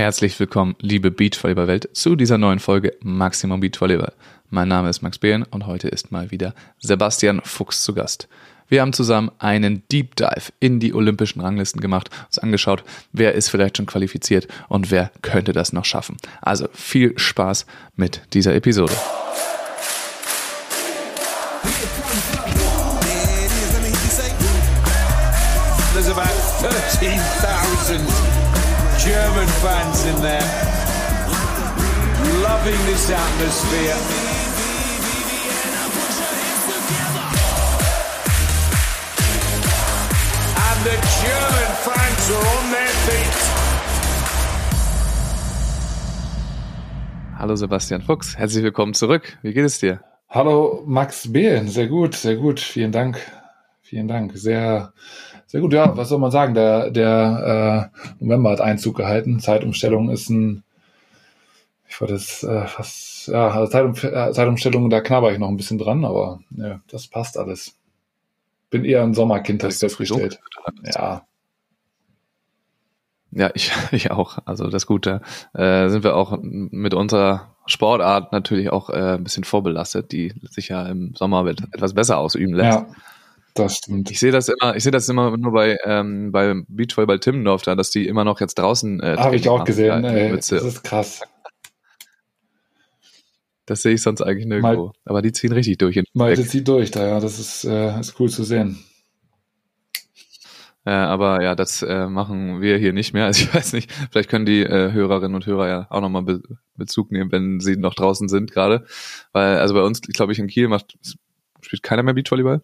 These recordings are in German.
Herzlich willkommen, liebe Beachvolleyball-Welt, zu dieser neuen Folge Maximum Beachvolleyball. Mein Name ist Max Behn und heute ist mal wieder Sebastian Fuchs zu Gast. Wir haben zusammen einen Deep Dive in die olympischen Ranglisten gemacht, uns angeschaut, wer ist vielleicht schon qualifiziert und wer könnte das noch schaffen. Also viel Spaß mit dieser Episode. There, loving this atmosphere. And the German fans are on their feet. Hallo Sebastian Fuchs, herzlich willkommen zurück. Wie geht es dir? Hallo Max Behlen, sehr gut, sehr gut, vielen Dank, vielen Dank, sehr, sehr gut. Ja, was soll man sagen? Der, der äh, November hat Einzug gehalten. Zeitumstellung ist ein, ich wollte es äh, fast, ja, also Zeitum, äh, Zeitumstellung, da knabber ich noch ein bisschen dran, aber ja, das passt alles. Bin eher ein Sommerkind, habe ich festgestellt. Ja, Ja, ich, ich auch. Also das Gute äh, sind wir auch mit unserer Sportart natürlich auch äh, ein bisschen vorbelastet, die sich ja im Sommer etwas besser ausüben lässt. ja, das stimmt. Ich sehe das immer, ich sehe das immer nur bei ähm, bei Beachvolleyball Timmendorf da, dass die immer noch jetzt draußen. Äh, Habe ich auch machen. gesehen, Ja, ey, das ist krass. das sehe ich sonst eigentlich nirgendwo. Aber die ziehen richtig durch. Malte zieht durch da, ja, das ist, äh, ist cool zu sehen. Äh, aber ja, das äh, machen wir hier nicht mehr. Also ich weiß nicht, vielleicht können die äh, Hörerinnen und Hörer ja auch nochmal Be Bezug nehmen, wenn sie noch draußen sind gerade. Weil, also bei uns, glaube ich, in Kiel macht, spielt keiner mehr Beachvolleyball.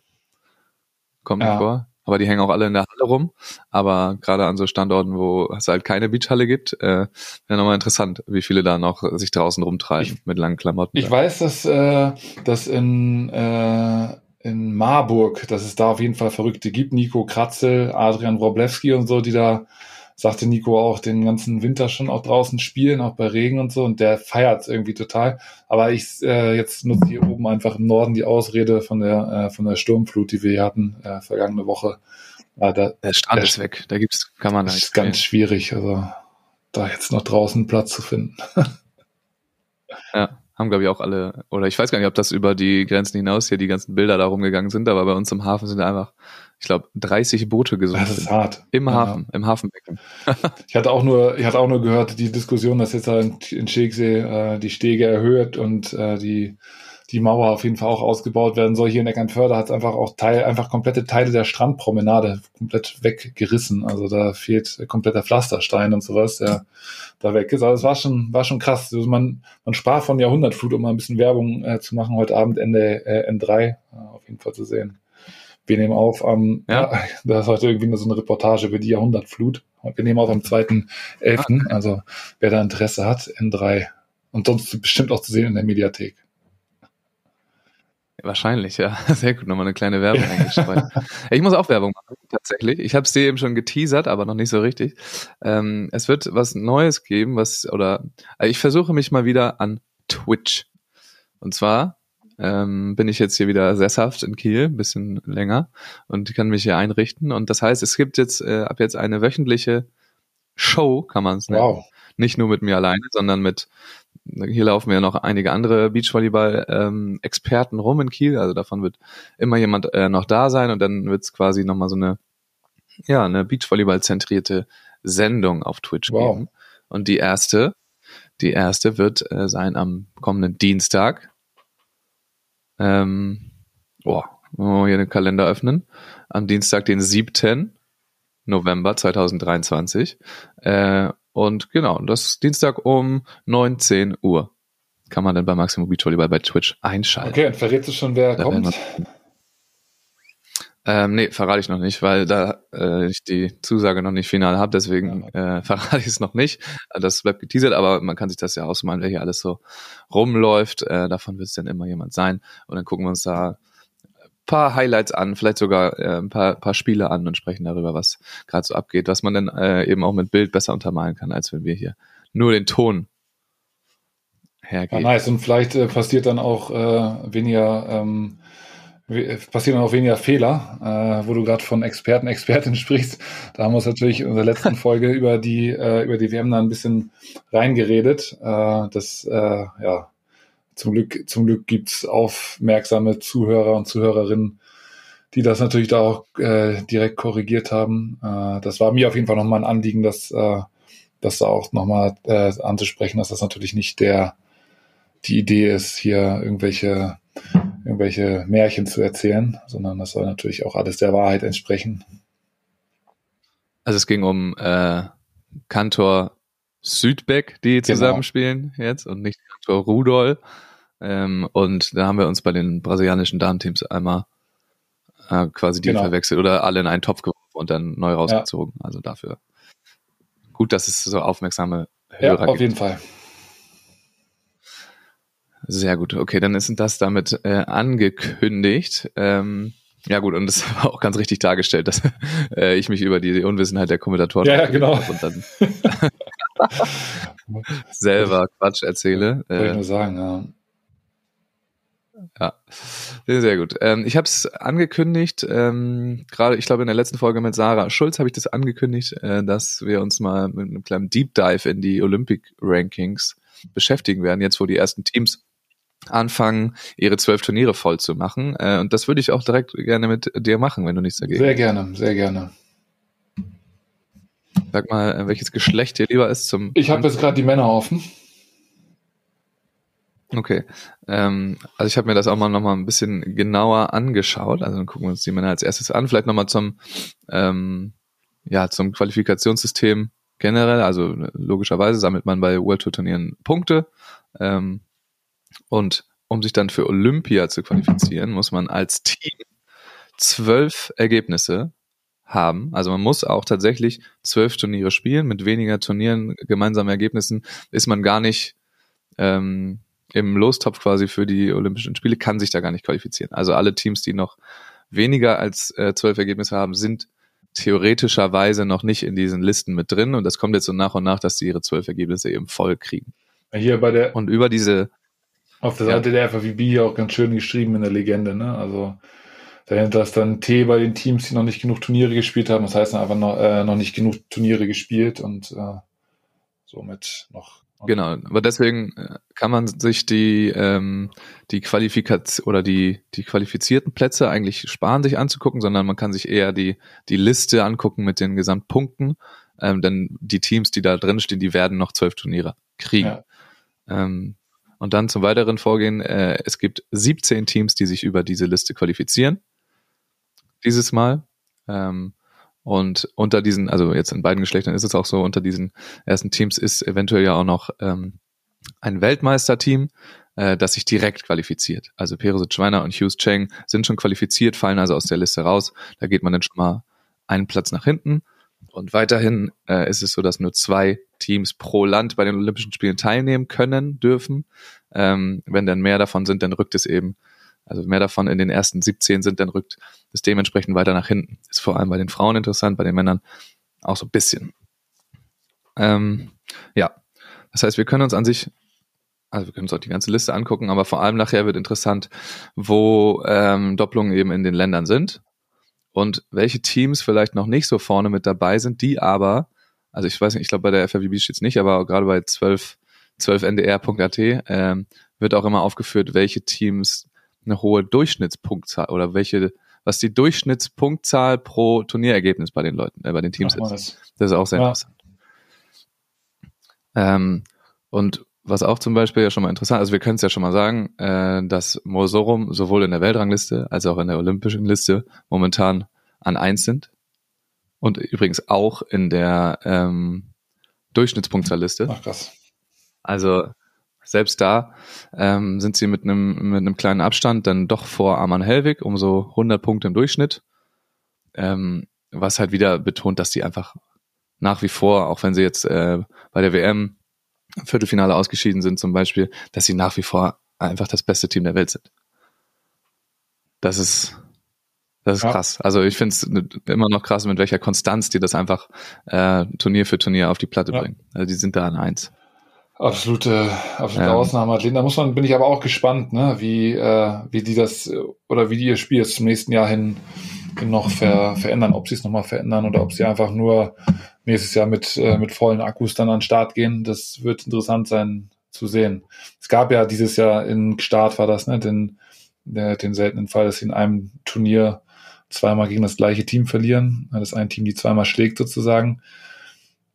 Kommt Ja. vor. Aber die hängen auch alle in der Halle rum. Aber gerade an so Standorten, wo es halt keine Beachhalle gibt, äh, wäre nochmal interessant, wie viele da noch sich draußen rumtreiben mit langen Klamotten. Ich weiß, dass, äh, dass in, äh, in Marburg, dass es da auf jeden Fall Verrückte gibt. Nico Kratzel, Adrian Wroblewski und so, die da, sagte Nico auch, den ganzen Winter schon auch draußen spielen, auch bei Regen und so. Und der feiert irgendwie total. Aber ich äh, jetzt nutze hier oben einfach im Norden die Ausrede von der, äh, von der Sturmflut, die wir hier hatten äh, vergangene Woche. Äh, da der Strand der- ist weg. Da gibt's, kann man das nicht ist ganz schwierig, also da jetzt noch draußen Platz zu finden. Ja, haben glaube ich auch alle, oder ich weiß gar nicht, ob das über die Grenzen hinaus hier die ganzen Bilder da rumgegangen sind, aber bei uns im Hafen sind einfach, ich glaube, 30 Boote gesunken. Das ist hart. Im Ja. Hafen, im Hafenbecken. Ich hatte auch nur, ich hatte auch nur gehört, die Diskussion, dass jetzt in, in Schicksee äh, die Stege erhöht und äh, die, die Mauer auf jeden Fall auch ausgebaut werden soll. Hier in Eckernförde hat es einfach auch Teil, einfach komplette Teile der Strandpromenade komplett weggerissen. Also da fehlt kompletter Pflasterstein und sowas, der da weg ist. Aber es war schon, war schon krass. Also man, man sprach von Jahrhundertflut, um mal ein bisschen Werbung äh, zu machen. Heute Abend Ende äh, N3 äh, auf jeden Fall zu sehen. Wir nehmen auf am, Ja. ja. da ist heute irgendwie nur so eine Reportage über die Jahrhundertflut. Wir nehmen auf am 2.11., also wer da Interesse hat, N3. Und sonst bestimmt auch zu sehen in der Mediathek. Wahrscheinlich, ja. Sehr gut, nochmal eine kleine Werbung eingestreut. ich muss auch Werbung machen, tatsächlich. Ich habe es dir eben schon geteasert, aber noch nicht so richtig. Ähm, es wird was Neues geben, was, oder also ich versuche mich mal wieder an Twitch. Und zwar ähm, bin ich jetzt hier wieder sesshaft in Kiel, ein bisschen länger, und kann mich hier einrichten. Und das heißt, es gibt jetzt äh, ab jetzt eine wöchentliche Show, kann man es nennen. Wow. Nicht nur mit mir alleine, sondern mit, hier laufen ja noch einige andere Beachvolleyball-Experten rum in Kiel. Also davon wird immer jemand äh, noch da sein und dann wird es quasi nochmal so eine, ja, eine Beachvolleyball-zentrierte Sendung auf Twitch Wow. geben. Und die erste, die erste wird äh, sein am kommenden Dienstag. Ähm, boah, wir hier den Kalender öffnen. Am Dienstag, den 7. November 2023. Äh, und genau, das ist Dienstag um 19 Uhr. Kann man dann bei Maximum Beach Volleyball bei Twitch einschalten. Okay, und verrätst du schon, wer Da kommt? Ähm, nee, verrate ich noch nicht, weil da äh, ich die Zusage noch nicht final habe, deswegen äh, verrate ich es noch nicht. Das bleibt geteasert, aber man kann sich das ja ausmalen, wer hier alles so rumläuft. Äh, davon wird es dann immer jemand sein. Und dann gucken wir uns da paar Highlights an, vielleicht sogar äh, ein paar, paar Spiele an und sprechen darüber, was gerade so abgeht, was man dann äh, eben auch mit Bild besser untermalen kann, als wenn wir hier nur den Ton Ja, hergeben. nice. Und vielleicht äh, passiert dann auch äh, weniger ähm, passieren auch weniger Fehler, äh, wo du gerade von Experten, Expertin sprichst. Da haben wir uns natürlich in unserer letzten Folge über die äh, über die WM da ein bisschen reingeredet. Äh, das äh, ja zum Glück zum Glück gibt's aufmerksame Zuhörer und Zuhörerinnen, die das natürlich da auch äh, direkt korrigiert haben. Äh, das war mir auf jeden Fall nochmal ein Anliegen, das äh, das da auch nochmal äh, anzusprechen, dass das natürlich nicht der die Idee ist, hier irgendwelche irgendwelche Märchen zu erzählen, sondern das soll natürlich auch alles der Wahrheit entsprechen. Also es ging um äh, Kantor Südbeck, die Genau. zusammenspielen jetzt und nicht Kantor Rudol. Ähm, und da haben wir uns bei den brasilianischen Damenteams einmal äh, quasi die Genau. verwechselt oder alle in einen Topf geworfen und dann neu rausgezogen. Also dafür gut, dass es so aufmerksame Ja, Hörer auf gibt. jeden Fall. Sehr gut. Okay, dann ist das damit äh, angekündigt. Ähm, ja gut, und es war auch ganz richtig dargestellt, dass äh, ich mich über die Unwissenheit der Kommentatoren Ja, ja, genau. und dann selber Quatsch erzähle. Wollte ich Äh, nur sagen, ja. ja, sehr, sehr gut. Ähm, ich habe es angekündigt, ähm, gerade, ich glaube in der letzten Folge mit Sarah Schulz habe ich das angekündigt, äh, dass wir uns mal mit einem kleinen Deep Dive in die Olympic Rankings beschäftigen werden, jetzt wo die ersten Teams anfangen, ihre zwölf Turniere voll zu machen. Äh, und das würde ich auch direkt gerne mit dir machen, wenn du nichts dagegen Sehr gerne, sehr gerne. Sag mal, welches Geschlecht dir lieber ist zum. Ich habe jetzt gerade die Männer offen. Okay. Ähm, also ich habe mir das auch mal noch mal ein bisschen genauer angeschaut. Also dann gucken wir uns die Männer als erstes an. Vielleicht noch mal zum ähm, ja zum Qualifikationssystem generell. Also äh, logischerweise sammelt man bei World Tour Turnieren Punkte ähm, und um sich dann für Olympia zu qualifizieren, muss man als Team zwölf Ergebnisse haben. Also man muss auch tatsächlich zwölf Turniere spielen. Mit weniger Turnieren, gemeinsamen Ergebnissen ist man gar nicht ähm, im Lostopf quasi für die Olympischen Spiele, kann sich da gar nicht qualifizieren. Also alle Teams, die noch weniger als äh, zwölf Ergebnisse haben, sind theoretischerweise noch nicht in diesen Listen mit drin. Und das kommt jetzt so nach und nach, dass sie ihre zwölf Ergebnisse eben voll kriegen. Hier bei der, Und über diese, auf der Ja. Seite der FAVB hier auch ganz schön geschrieben in der Legende, ne? Also dahinter ist dann T bei den Teams, die noch nicht genug Turniere gespielt haben. Das heißt dann einfach noch, äh, noch nicht genug Turniere gespielt und äh, somit noch. genau, aber deswegen äh, kann man sich die, ähm, die Qualifikation oder die, die qualifizierten Plätze eigentlich sparen, sich anzugucken, sondern man kann sich eher die, die Liste angucken mit den Gesamtpunkten. Ähm, denn die Teams, die da drin stehen, die werden noch zwölf Turniere kriegen. Ja. Ähm, und dann zum weiteren Vorgehen, äh, es gibt 17 Teams, die sich über diese Liste qualifizieren. Dieses Mal. Ähm, und unter diesen, also jetzt in beiden Geschlechtern ist es auch so, unter diesen ersten Teams ist eventuell ja auch noch ähm, ein Weltmeisterteam, äh, das sich direkt qualifiziert. Also Peresic Schweiner und Hughes Cheng sind schon qualifiziert, fallen also aus der Liste raus. Da geht man dann schon mal einen Platz nach hinten. Und weiterhin äh, ist es so, dass nur zwei Teams pro Land bei den Olympischen Spielen teilnehmen können, dürfen. Ähm, wenn dann mehr davon sind, dann rückt es eben, also mehr davon in den ersten 17 sind, dann rückt es dementsprechend weiter nach hinten. Ist vor allem bei den Frauen interessant, bei den Männern auch so ein bisschen. Ähm, ja, das heißt, wir können uns an sich, also wir können uns auch die ganze Liste angucken, aber vor allem nachher wird interessant, wo ähm, Doppelungen eben in den Ländern sind und welche Teams vielleicht noch nicht so vorne mit dabei sind, die aber, also ich weiß nicht, ich glaube bei der FAWB steht es nicht, aber gerade bei 12, 12ndr.at ähm, wird auch immer aufgeführt, welche Teams eine hohe Durchschnittspunktzahl oder welche, was die Durchschnittspunktzahl pro Turnierergebnis bei den Leuten, äh, bei den Teams ist. das. Das ist auch sehr Ja. interessant. Ähm, und was auch zum Beispiel ja schon mal interessant, also wir können es ja schon mal sagen, äh, dass Mosorum sowohl in der Weltrangliste als auch in der olympischen Liste momentan an eins sind. Und übrigens auch in der ähm, Durchschnittspunktzahliste. Ach krass. Also selbst da ähm, sind sie mit einem mit einem kleinen Abstand dann doch vor Arman Helwig um so 100 Punkte im Durchschnitt, ähm, was halt wieder betont, dass sie einfach nach wie vor, auch wenn sie jetzt äh, bei der WM im Viertelfinale ausgeschieden sind zum Beispiel, dass sie nach wie vor einfach das beste Team der Welt sind. Das ist das ist Ja. krass. Also ich finde es immer noch krass, mit welcher Konstanz die das einfach äh, Turnier für Turnier auf die Platte Ja. bringen. Also die sind da an eins. Absolute, absolute ja. Ausnahmeathleten. Da muss man, bin ich aber auch gespannt, ne, wie, äh, wie die das oder wie die ihr Spiel jetzt zum nächsten Jahr hin noch ver, verändern, ob sie es nochmal verändern oder ob sie einfach nur nächstes Jahr mit, äh, mit vollen Akkus dann an den Start gehen. Das wird interessant sein zu sehen. Es gab ja dieses Jahr in Start war das, ne, den, der, den seltenen Fall, dass sie in einem Turnier zweimal gegen das gleiche Team verlieren. Das ein Team, die zweimal schlägt sozusagen.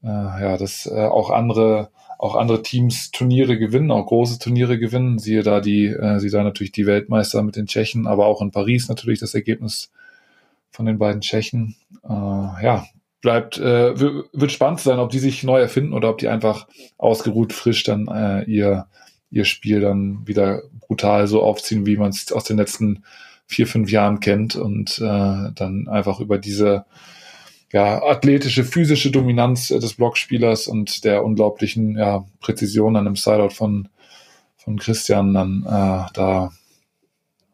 Äh, ja, dass äh, auch andere auch andere Teams Turniere gewinnen, auch große Turniere gewinnen. Siehe da die, äh, sie da natürlich die Weltmeister mit den Tschechen, aber auch in Paris natürlich das Ergebnis von den beiden Tschechen. Äh, ja, bleibt, äh, wird spannend sein, ob die sich neu erfinden oder ob die einfach ausgeruht frisch dann äh, ihr, ihr Spiel dann wieder brutal so aufziehen, wie man es aus den letzten vier, fünf Jahren kennt und äh, dann einfach über diese ja, athletische, physische Dominanz des Blockspielers und der unglaublichen ja, Präzision an dem Sideout von, von Christian dann äh, da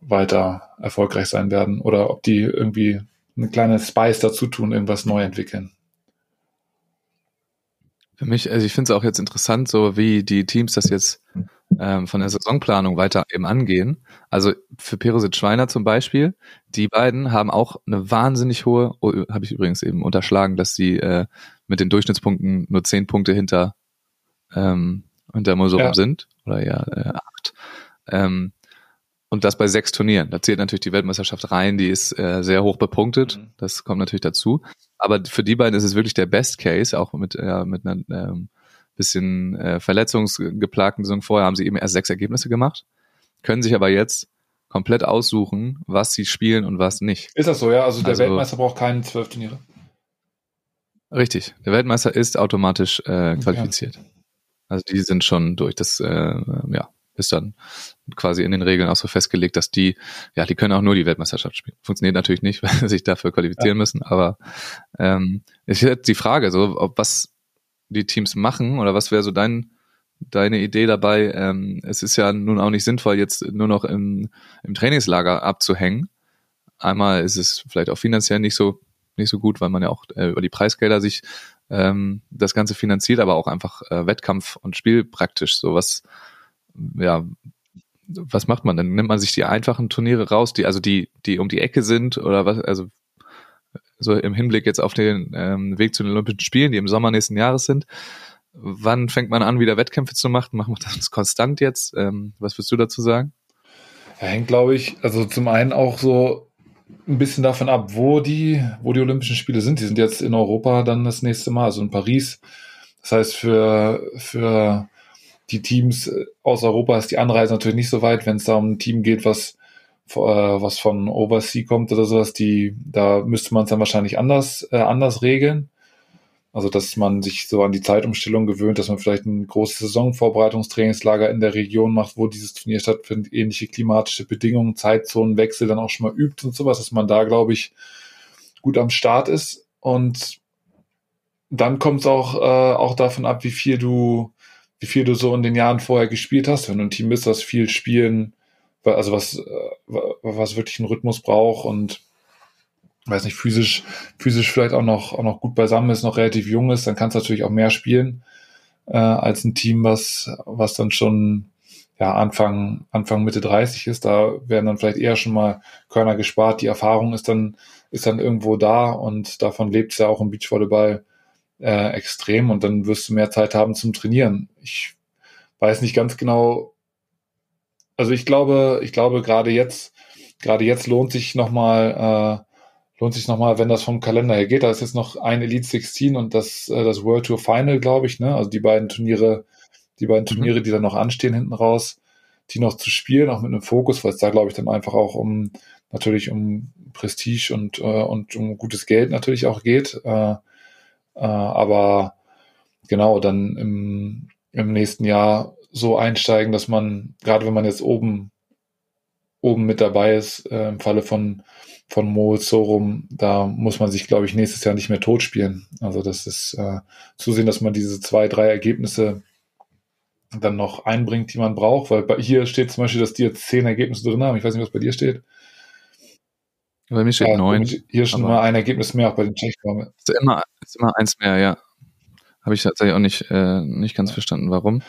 weiter erfolgreich sein werden oder ob die irgendwie eine kleine Spice dazu tun, irgendwas neu entwickeln. Für mich, also ich finde es auch jetzt interessant, so wie die Teams das jetzt ähm, von der Saisonplanung weiter eben angehen. Also für Perosit Schweiner zum Beispiel, die beiden haben auch eine wahnsinnig hohe, oh, habe ich übrigens eben unterschlagen, dass sie äh, mit den Durchschnittspunkten nur zehn Punkte hinter ähm, hinter Mosorum ja. sind oder ja äh, acht. Ähm, und das bei sechs Turnieren. Da zählt natürlich die Weltmeisterschaft rein, die ist äh, sehr hoch bepunktet. Mhm. Das kommt natürlich dazu. Aber für die beiden ist es wirklich der Best Case, auch mit, äh, mit einer ähm, bisschen äh, verletzungsgeplagten Saison vorher haben sie eben erst sechs Ergebnisse gemacht, können sich aber jetzt komplett aussuchen, was sie spielen und was nicht. Ist das so, ja? Also der also, Weltmeister braucht keine zwölf Turniere. Richtig. Der Weltmeister ist automatisch äh, qualifiziert. Ja. Also die sind schon durch. Das äh, ja, ist dann quasi in den Regeln auch so festgelegt, dass die, ja, die können auch nur die Weltmeisterschaft spielen. Funktioniert natürlich nicht, weil sie sich dafür qualifizieren ja. müssen, aber ähm, ist jetzt die Frage, so, ob was die Teams machen oder was wäre so dein, deine Idee dabei? Ähm, es ist ja nun auch nicht sinnvoll, jetzt nur noch im, im Trainingslager abzuhängen. Einmal ist es vielleicht auch finanziell nicht so nicht so gut, weil man ja auch äh, über die Preisgelder sich ähm, das Ganze finanziert, aber auch einfach äh, Wettkampf und Spiel praktisch. So was ja, was macht man dann? Nimmt man sich die einfachen Turniere raus, die, also die, die um die Ecke sind oder was, also so im Hinblick jetzt auf den ähm, Weg zu den Olympischen Spielen, die im Sommer nächsten Jahres sind. Wann fängt man an, wieder Wettkämpfe zu machen? Machen wir das konstant jetzt? Ähm, was würdest du dazu sagen? Ja, hängt, glaube ich, also zum einen auch so ein bisschen davon ab, wo die, wo die Olympischen Spiele sind. Die sind jetzt in Europa dann das nächste Mal, also in Paris. Das heißt, für, für die Teams äh, aus Europa ist die Anreise natürlich nicht so weit, wenn es da um ein Team geht, was was von Oversea kommt oder sowas, die da müsste man es dann wahrscheinlich anders äh, anders regeln. Also dass man sich so an die Zeitumstellung gewöhnt, dass man vielleicht ein großes Saisonvorbereitungstrainingslager in der Region macht, wo dieses Turnier stattfindet, ähnliche klimatische Bedingungen, Zeitzonenwechsel dann auch schon mal übt und sowas, dass man da, glaube ich, gut am Start ist. Und dann kommt es auch, äh, auch davon ab, wie viel du wie viel du so in den Jahren vorher gespielt hast. Wenn du ein Team bist, das viel spielen, also was, äh, was wirklich einen Rhythmus braucht und weiß nicht, physisch, physisch vielleicht auch noch, auch noch gut beisammen ist, noch relativ jung ist, dann kannst du natürlich auch mehr spielen, äh, als ein Team, was, was dann schon, ja, Anfang, Anfang Mitte 30 ist. Da werden dann vielleicht eher schon mal Körner gespart. Die Erfahrung ist dann, ist dann irgendwo da und davon lebt es ja auch im Beachvolleyball äh, extrem und dann wirst du mehr Zeit haben zum Trainieren. Ich weiß nicht ganz genau. Also ich glaube, ich glaube gerade jetzt, gerade jetzt lohnt sich nochmal, äh, lohnt sich nochmal, wenn das vom Kalender her geht. Da ist jetzt noch ein Elite 16 und das, äh, das World Tour Final, glaube ich, ne? Also die beiden Turniere, die beiden mhm. Turniere, die dann noch anstehen hinten raus, die noch zu spielen, auch mit einem Fokus, weil es da, glaube ich, dann einfach auch um natürlich um Prestige und, äh, und um gutes Geld natürlich auch geht. Äh, äh, aber genau, dann im, im nächsten Jahr so einsteigen, dass man, gerade wenn man jetzt oben, oben mit dabei ist, äh, im Falle von, von Mo Sorum, da muss man sich, glaube ich, nächstes Jahr nicht mehr tot spielen. Also das ist äh, zusehen, dass man diese zwei, drei Ergebnisse dann noch einbringt, die man braucht, weil bei, hier steht zum Beispiel, dass die jetzt zehn Ergebnisse drin haben. Ich weiß nicht, was bei dir steht. Bei mir steht neun. Hier schon mal ein Ergebnis mehr auch bei den Tschechen. Ist immer, ist immer eins mehr, ja. Habe ich tatsächlich auch nicht, äh, nicht ganz verstanden, warum.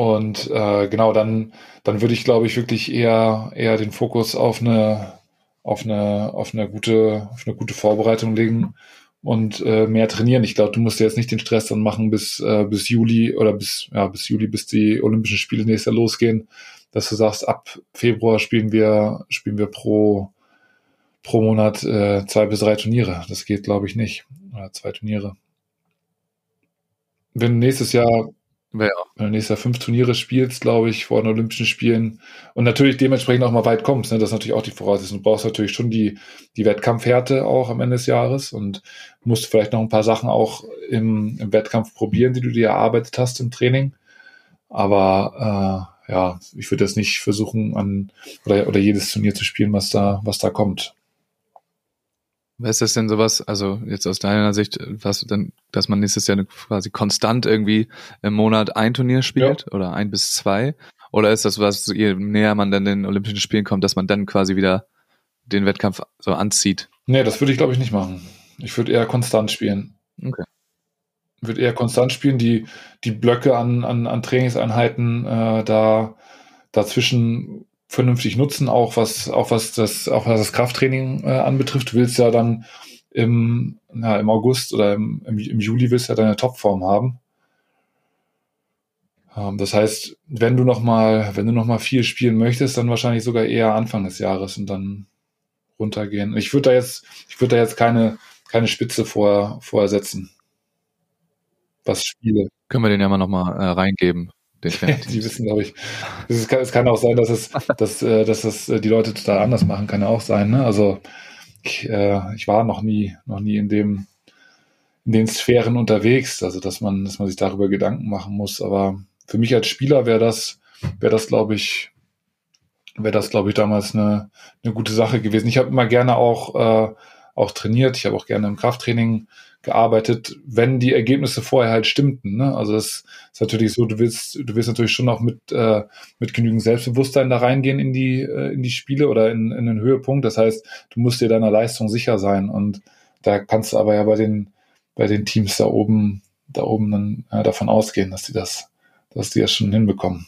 Und äh, genau, dann, dann würde ich, glaube ich, wirklich eher, eher den Fokus auf eine, auf eine, auf eine gute, auf eine gute Vorbereitung legen und äh, mehr trainieren. Ich glaube, du musst dir jetzt nicht den Stress dann machen bis, äh, bis Juli oder bis, ja, bis Juli, bis die Olympischen Spiele nächstes Jahr losgehen, dass du sagst, ab Februar spielen wir, spielen wir pro, pro Monat äh, zwei bis drei Turniere. Das geht, glaube ich, nicht. Oder zwei Turniere. Wenn nächstes Jahr ja. Wenn du nächstes Jahr fünf Turniere spielst, glaube ich, vor den Olympischen Spielen und natürlich dementsprechend auch mal weit kommst, ne? das ist natürlich auch die Voraussetzung. Du brauchst natürlich schon die, die Wettkampfhärte auch am Ende des Jahres und musst vielleicht noch ein paar Sachen auch im, im Wettkampf probieren, die du dir erarbeitet hast im Training. Aber äh, ja, ich würde jetzt nicht versuchen, an oder, oder jedes Turnier zu spielen, was da, was da kommt. Was ist das denn sowas, also jetzt aus deiner Sicht, was dann, dass man nächstes Jahr quasi konstant irgendwie im Monat ein Turnier spielt ja. oder ein bis zwei? Oder ist das was, je näher man dann den Olympischen Spielen kommt, dass man dann quasi wieder den Wettkampf so anzieht? Nee, das würde ich glaube ich nicht machen. Ich würde eher konstant spielen. Okay. Ich würde eher konstant spielen, die, die Blöcke an, an, an Trainingseinheiten äh, da dazwischen vernünftig nutzen, auch was, auch was das, auch was das Krafttraining äh, anbetrifft. Du willst ja dann im, na, im August oder im, im, im Juli willst du ja deine Topform haben. Ähm, das heißt, wenn du noch mal, wenn du noch mal viel spielen möchtest, dann wahrscheinlich sogar eher Anfang des Jahres und dann runtergehen. Ich würde da jetzt, ich würde da jetzt keine, keine Spitze vor, vorher setzen. Was Spiele. Können wir den ja mal noch mal äh, reingeben. die wissen, glaube ich. Es kann, es kann auch sein, dass es, dass, äh, dass es äh, die Leute total anders machen, kann ja auch sein. Ne? Also ich, äh, ich war noch nie, noch nie in dem, in den Sphären unterwegs, also dass man, dass man sich darüber Gedanken machen muss. Aber für mich als Spieler wäre das, wäre das, glaube ich, wäre das, glaube ich, damals eine, eine gute Sache gewesen. Ich habe immer gerne auch, äh, auch trainiert. Ich habe auch gerne im Krafttraining gearbeitet, wenn die Ergebnisse vorher halt stimmten. Ne? Also das ist natürlich so, du willst, du willst natürlich schon auch mit, äh, mit genügend Selbstbewusstsein da reingehen in die, äh, in die Spiele oder in, in den Höhepunkt. Das heißt, du musst dir deiner Leistung sicher sein. Und da kannst du aber ja bei den, bei den Teams da oben, da oben dann äh, davon ausgehen, dass die das, dass die das schon hinbekommen.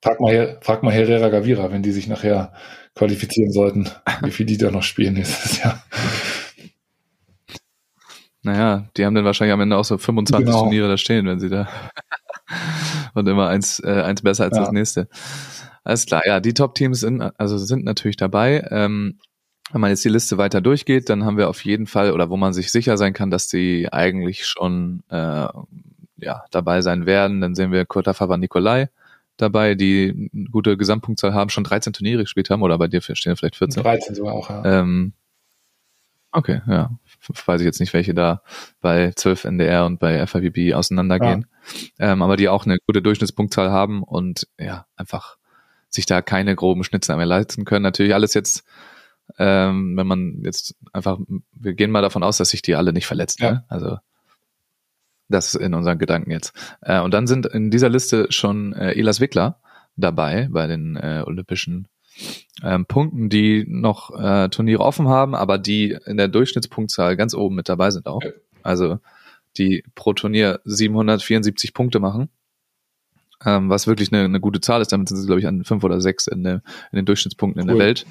Frag mal, frag mal Herrera Gavira, wenn die sich nachher qualifizieren sollten, wie viel die da noch spielen nächstes Jahr. Naja, die haben dann wahrscheinlich am Ende auch so 25 genau. Turniere da stehen, wenn sie da und immer eins, äh, eins besser als ja. das nächste. Alles klar, ja, die Top-Teams sind, also sind natürlich dabei. Ähm, wenn man jetzt die Liste weiter durchgeht, dann haben wir auf jeden Fall, oder wo man sich sicher sein kann, dass die eigentlich schon äh, ja, dabei sein werden, dann sehen wir Kurta Fava Nikolai dabei, die eine gute Gesamtpunktzahl haben, schon 13 Turniere gespielt haben, oder bei dir stehen vielleicht 14. 13 sogar auch, ja. Ähm, okay, ja weiß ich jetzt nicht, welche da bei 12 NDR und bei FIVB auseinandergehen, ja. ähm, aber die auch eine gute Durchschnittspunktzahl haben und ja, einfach sich da keine groben Schnitzer mehr leisten können. Natürlich alles jetzt, ähm, wenn man jetzt einfach, wir gehen mal davon aus, dass sich die alle nicht verletzen. Ja. Ne? Also das in unseren Gedanken jetzt. Äh, und dann sind in dieser Liste schon äh, Elas Wickler dabei bei den äh, Olympischen ähm, Punkten, die noch äh, Turniere offen haben, aber die in der Durchschnittspunktzahl ganz oben mit dabei sind auch. Also die pro Turnier 774 Punkte machen, ähm, was wirklich eine, eine gute Zahl ist. Damit sind sie, glaube ich, an fünf oder sechs in, der, in den Durchschnittspunkten cool. in der Welt.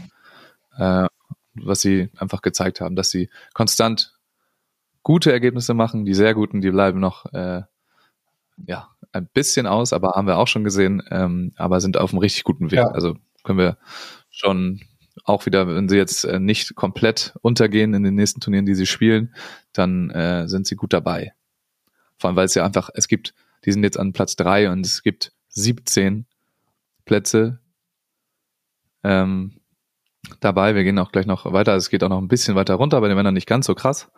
Äh, was sie einfach gezeigt haben, dass sie konstant gute Ergebnisse machen. Die sehr guten, die bleiben noch äh, ja ein bisschen aus, aber haben wir auch schon gesehen, ähm, aber sind auf einem richtig guten Weg. Ja. Also können wir schon auch wieder, wenn sie jetzt äh, nicht komplett untergehen in den nächsten Turnieren, die sie spielen, dann äh, sind sie gut dabei. Vor allem, weil es ja einfach, es gibt, die sind jetzt an Platz drei und es gibt 17 Plätze ähm, dabei. Wir gehen auch gleich noch weiter. Es geht auch noch ein bisschen weiter runter, bei den Männern nicht ganz so krass.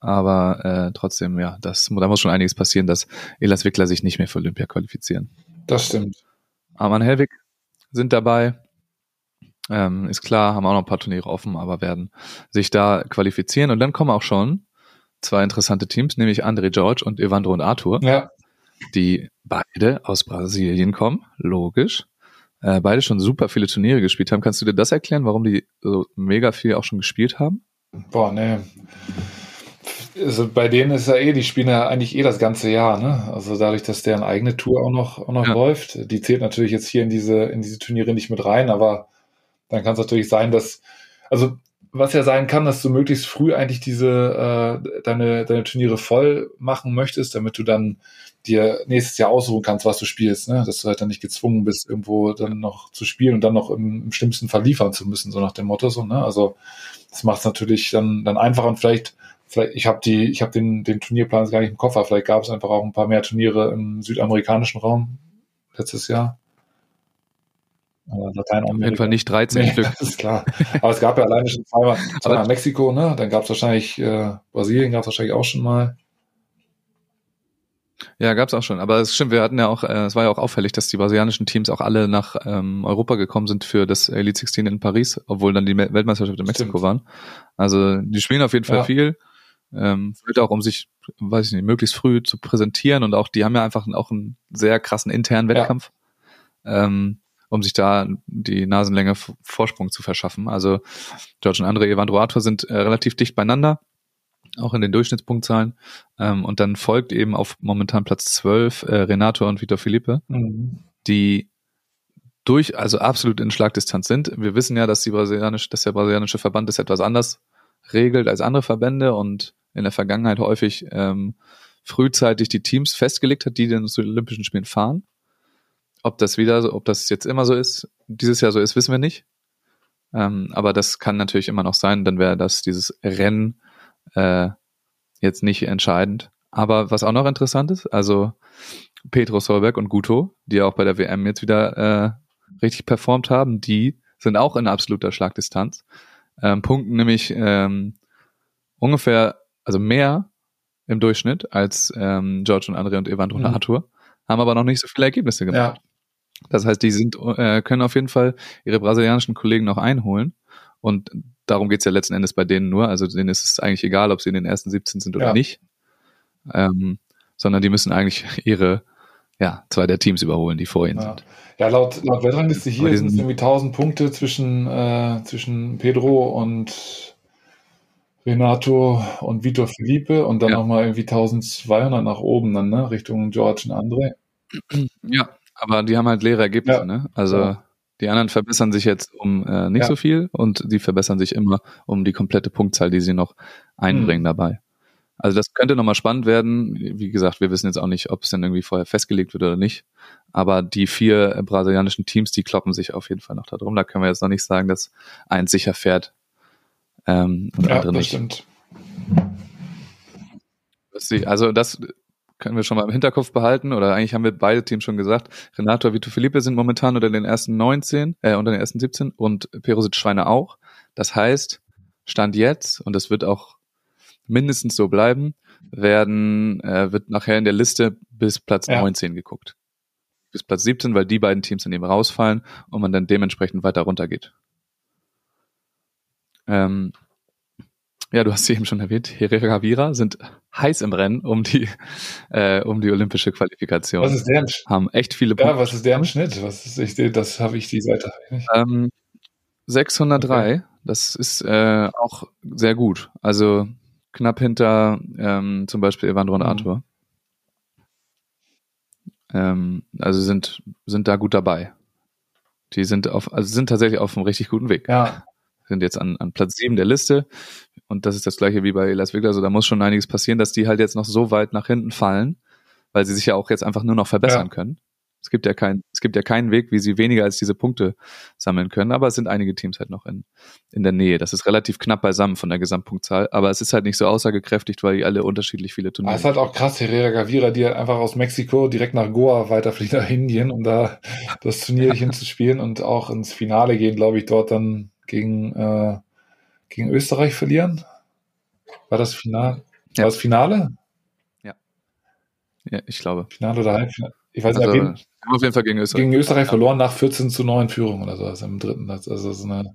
Aber äh, trotzdem, ja, das, da muss schon einiges passieren, dass Elas Wickler sich nicht mehr für Olympia qualifizieren. Das stimmt. Arman Helwig sind dabei. Ähm, ist klar, haben auch noch ein paar Turniere offen, aber werden sich da qualifizieren. Und dann kommen auch schon zwei interessante Teams, nämlich André George und Evandro und Arthur, ja. die beide aus Brasilien kommen, logisch. Äh, beide schon super viele Turniere gespielt haben. Kannst du dir das erklären, warum die so mega viel auch schon gespielt haben? Boah, nee. also bei denen ist ja eh, die spielen ja eigentlich eh das ganze Jahr, ne? Also dadurch, dass deren eigene Tour auch noch, auch noch Ja. läuft, die zählt natürlich jetzt hier in diese, in diese Turniere nicht mit rein, aber dann kann es natürlich sein, dass, also was ja sein kann, dass du möglichst früh eigentlich diese äh, deine, deine Turniere voll machen möchtest, damit du dann dir nächstes Jahr aussuchen kannst, was du spielst, ne? Dass du halt dann nicht gezwungen bist, irgendwo dann noch zu spielen und dann noch im, im schlimmsten Fall liefern zu müssen, so nach dem Motto so, ne? Also das macht es natürlich dann, dann einfacher und vielleicht vielleicht, ich habe die, ich habe den, den Turnierplan jetzt gar nicht im Koffer, vielleicht gab es einfach auch ein paar mehr Turniere im südamerikanischen Raum letztes Jahr. Lateinamerika. Auf jeden Fall nicht 13 Nee, Stück. das ist klar. Aber es gab ja alleine schon zweimal, zweimal Mexiko, ne? Dann gab es wahrscheinlich, äh, Brasilien gab es wahrscheinlich auch schon mal. Ja, gab's auch schon. Aber es stimmt, wir hatten ja auch, äh, es war ja auch auffällig, dass die brasilianischen Teams auch alle nach ähm, Europa gekommen sind für das Elite 16 in Paris, obwohl dann die Me- Weltmeisterschaft in Mexiko Stimmt. waren. Also die spielen auf jeden Fall Ja. viel. Ähm, vielleicht auch, um sich, weiß ich nicht, möglichst früh zu präsentieren und auch, die haben ja einfach auch einen sehr krassen internen Ja. Wettkampf, ähm, um sich da die Nasenlänge Vorsprung zu verschaffen. Also George und Andre Evandro Arthur sind äh, relativ dicht beieinander, auch in den Durchschnittspunktzahlen. Ähm, und dann folgt eben auf momentan Platz 12 äh, Renato und Vitor Felipe, Mhm. die durch, also absolut in Schlagdistanz sind. Wir wissen ja, dass die brasilianische, dass der brasilianische Verband das etwas anders regelt als andere Verbände und in der Vergangenheit häufig ähm, frühzeitig die Teams festgelegt hat, die zu den Olympischen Spielen fahren. Ob das wieder so, ob das jetzt immer so ist, dieses Jahr so ist, wissen wir nicht. Ähm, aber das kann natürlich immer noch sein, dann wäre das dieses Rennen äh, jetzt nicht entscheidend. Aber was auch noch interessant ist, also Petro Solberg und Guto, die auch bei der WM jetzt wieder äh, richtig performt haben, die sind auch in absoluter Schlagdistanz. Ähm, punkten nämlich ähm, ungefähr, also mehr im Durchschnitt als ähm, George und Andre und Evandro Mhm. und Arthur, haben aber noch nicht so viele Ergebnisse gemacht. Ja, Das heißt, die sind, äh, können auf jeden Fall ihre brasilianischen Kollegen noch einholen. Und darum geht's ja letzten Endes bei denen nur. Also denen ist es eigentlich egal, ob sie in den ersten 17 sind oder Ja. nicht. Ähm, sondern die müssen eigentlich ihre, ja, zwei der Teams überholen, die vor ihnen ja. sind. ja laut, laut Weltrangliste hier sind es irgendwie 1000 Punkte zwischen, äh, zwischen Pedro und Renato und Vitor Felipe und dann Ja. nochmal irgendwie 1200 nach oben dann, ne? Richtung George und André. Ja, aber die haben halt leere Ergebnisse, Ja. ne? Also Ja. Die anderen verbessern sich jetzt um äh, nicht Ja. so viel und die verbessern sich immer um die komplette Punktzahl, die sie noch einbringen Mhm. dabei. Also das könnte nochmal spannend werden. Wie gesagt, wir wissen jetzt auch nicht, ob es dann irgendwie vorher festgelegt wird oder nicht. Aber die vier äh, brasilianischen Teams, die kloppen sich auf jeden Fall noch da drum. Da können wir jetzt noch nicht sagen, dass eins sicher fährt ähm, und Ja, andere nicht. stimmt. also das können wir schon mal im Hinterkopf behalten, oder eigentlich haben wir beide Teams schon gesagt. Renato Vito Felipe sind momentan unter den ersten 19, äh, unter den ersten 17 und Perosic Schweine auch. Das heißt, Stand jetzt, und das wird auch mindestens so bleiben, werden, äh, wird nachher in der Liste bis Platz Ja. 19 geguckt. Bis Platz 17, weil die beiden Teams dann eben rausfallen und man dann dementsprechend weiter runtergeht. Ähm, ja, du hast sie eben schon erwähnt, Herrera Gavira sind heiß im Rennen um die, äh, um die olympische Qualifikation. Was ist deren, Sch- haben echt viele Punkte. ja, was ist deren Schnitt? Was ist, ich, das habe ich die Seite. Ähm, 603, das ist äh, auch sehr gut. Also knapp hinter ähm, zum Beispiel Evandro und Mhm. Arthur. Ähm, also sind, sind da gut dabei. Die sind auf, also sind tatsächlich auf einem richtig guten Weg. Ja, Sind jetzt an, an Platz 7 der Liste. Und das ist das gleiche wie bei Las Vegas. Also da muss schon einiges passieren, dass die halt jetzt noch so weit nach hinten fallen, weil sie sich ja auch jetzt einfach nur noch verbessern Ja. können. Es gibt ja kein, es gibt ja keinen Weg, wie sie weniger als diese Punkte sammeln können, aber es sind einige Teams halt noch in, in der Nähe. Das ist relativ knapp beisammen von der Gesamtpunktzahl, aber es ist halt nicht so aussagekräftigt, weil die alle unterschiedlich viele Turniere es ist halt auch krass, Herrera Gavira, die halt einfach aus Mexiko direkt nach Goa weiterfliegt nach Indien, um da das Turnierchen zu spielen und auch ins Finale gehen, glaube ich, dort dann gegen, äh, gegen Österreich verlieren. War das Finale? Ja. War das Finale? Ja, ich glaube. Finale oder Halbfinale? Ich weiß Also, nicht, haben auf jeden Fall gegen Österreich. gegen Österreich verloren nach 14 zu 9 Führung oder so, also im dritten. Also so eine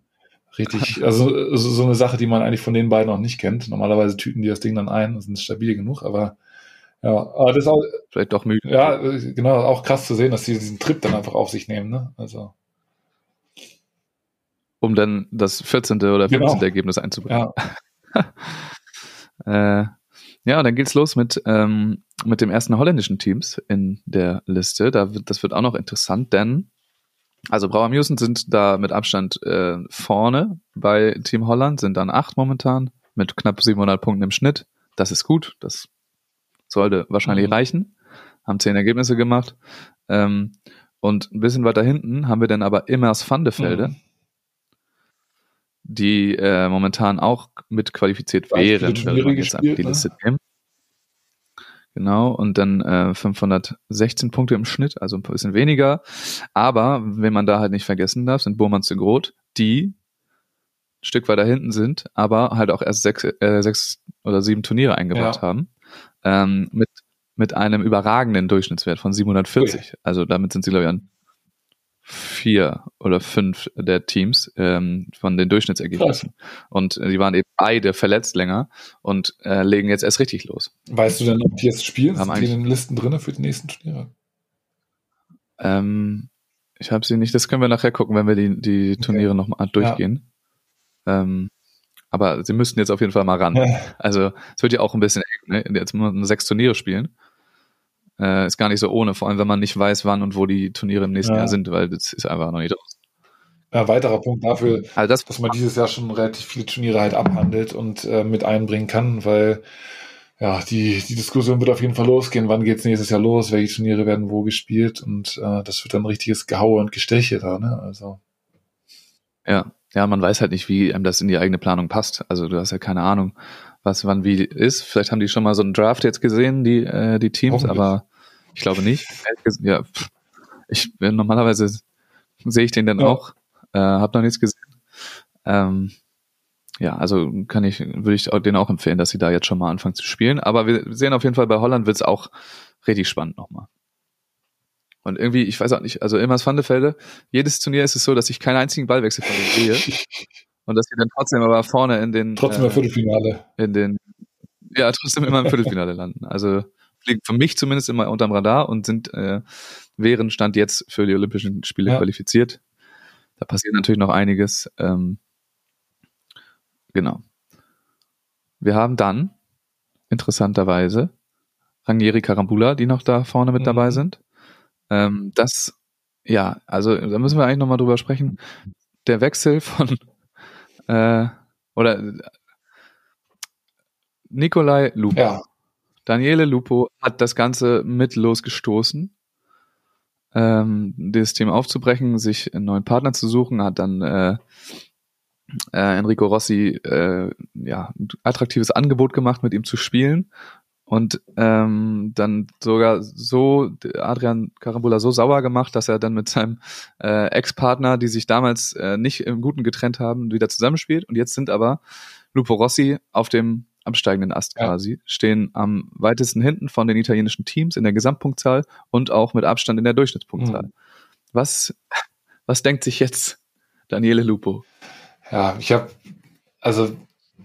richtig, also so, eine Sache, die man eigentlich von den beiden noch nicht kennt. Normalerweise tüten die das Ding dann ein und sind stabil genug, aber ja, aber das ist auch, Vielleicht doch müde. Ja, genau, auch krass zu sehen, dass sie diesen Trip dann einfach auf sich nehmen, ne? Also, Um dann das 14. oder 15. Genau. Ergebnis einzubringen. ja, Äh, Ja, dann geht's los mit, ähm, mit dem ersten holländischen Teams in der Liste. Da wird, das wird auch noch interessant, denn also Brauer Musen sind da mit Abstand äh, vorne bei Team Holland, sind dann acht momentan mit knapp 700 Punkten im Schnitt. Das ist gut, das sollte wahrscheinlich Mhm. reichen. Haben zehn Ergebnisse gemacht. Ähm, und ein bisschen weiter hinten haben wir dann aber Immers Vandefelde, Mhm. Die äh, momentan auch mit qualifiziert wären, wenn man jetzt gespielt, die ne? Liste nehmen. Genau, und dann äh, 516 Punkte im Schnitt, also ein bisschen weniger. Aber, wenn man da halt nicht vergessen darf, sind Burmans de Groot, die ein Stück weiter hinten sind, aber halt auch erst sechs, äh, sechs oder sieben Turniere eingebracht Ja. haben. Ähm, mit, mit einem überragenden Durchschnittswert von 740. Also damit sind sie, glaube ich, an vier oder fünf der Teams ähm, von den Durchschnittsergebnissen. Und äh, die waren eben beide verletzt länger und äh, legen jetzt erst richtig los. Weißt du denn, ob die jetzt spielen? Haben Sind die in den Listen drin für die nächsten Turniere? Ähm, ich habe sie nicht, das können wir nachher gucken, wenn wir die, die Turniere noch mal durchgehen. Ähm, aber sie müssten jetzt auf jeden Fall mal ran. Also es wird ja auch ein bisschen eng, ne? Jetzt muss man sechs Turniere spielen. Äh, ist gar nicht so ohne, vor allem wenn man nicht weiß, wann und wo die Turniere im nächsten Ja. Jahr sind, weil das ist einfach noch nicht raus. Ja, weiterer Punkt dafür, Also das, dass man dieses Jahr schon relativ viele Turniere halt abhandelt und äh, mit einbringen kann, weil ja, die, die Diskussion wird auf jeden Fall losgehen, wann geht's nächstes Jahr los, welche Turniere werden wo gespielt und äh, das wird dann ein richtiges Gehaue und Gesteche da, ne? Also ja, ja, man weiß halt nicht, wie einem das in die eigene Planung passt. Also du hast ja keine Ahnung, was wann wie ist. Vielleicht haben die schon mal so einen Draft jetzt gesehen, die äh, die Teams, aber ich glaube nicht. Ja, ich äh, normalerweise sehe ich den dann Ja. auch, äh, habe noch nichts gesehen. Ähm, ja, also kann ich, würde ich denen auch empfehlen, dass sie da jetzt schon mal anfangen zu spielen. Aber wir sehen auf jeden Fall bei Holland wird's auch richtig spannend nochmal. Und irgendwie, ich weiß auch nicht, also Ilmars Vandefelde, jedes Turnier ist es so, dass ich keinen einzigen Ballwechsel von denen sehe. Und dass sie dann trotzdem aber vorne in den, trotzdem äh, ein Viertelfinale. in den, ja, trotzdem immer im Viertelfinale landen. Also fliegen für mich zumindest immer unterm Radar und sind, äh, wären Stand jetzt für die Olympischen Spiele Ja. qualifiziert. Da passiert natürlich noch einiges. Ähm, genau. Wir haben dann, interessanterweise, Ranieri Karambula, die noch da vorne mit Mhm. dabei sind. Ähm, das, ja, also da müssen wir eigentlich nochmal drüber sprechen. Der Wechsel von, äh, oder äh, Nikolai Lupo. Ja, Daniele Lupo hat das Ganze mit losgestoßen, ähm, das Team aufzubrechen, sich einen neuen Partner zu suchen, hat dann äh, äh, Enrico Rossi äh, ja, ein attraktives Angebot gemacht, mit ihm zu spielen. Und ähm, dann sogar so Adrian Carambula so sauer gemacht, dass er dann mit seinem äh, Ex-Partner, die sich damals äh, nicht im Guten getrennt haben, wieder zusammenspielt. Und jetzt sind aber Lupo Rossi auf dem absteigenden Ast Ja. quasi, stehen am weitesten hinten von den italienischen Teams in der Gesamtpunktzahl und auch mit Abstand in der Durchschnittspunktzahl. Mhm. Was, was denkt sich jetzt Daniele Lupo? ja, ich habe also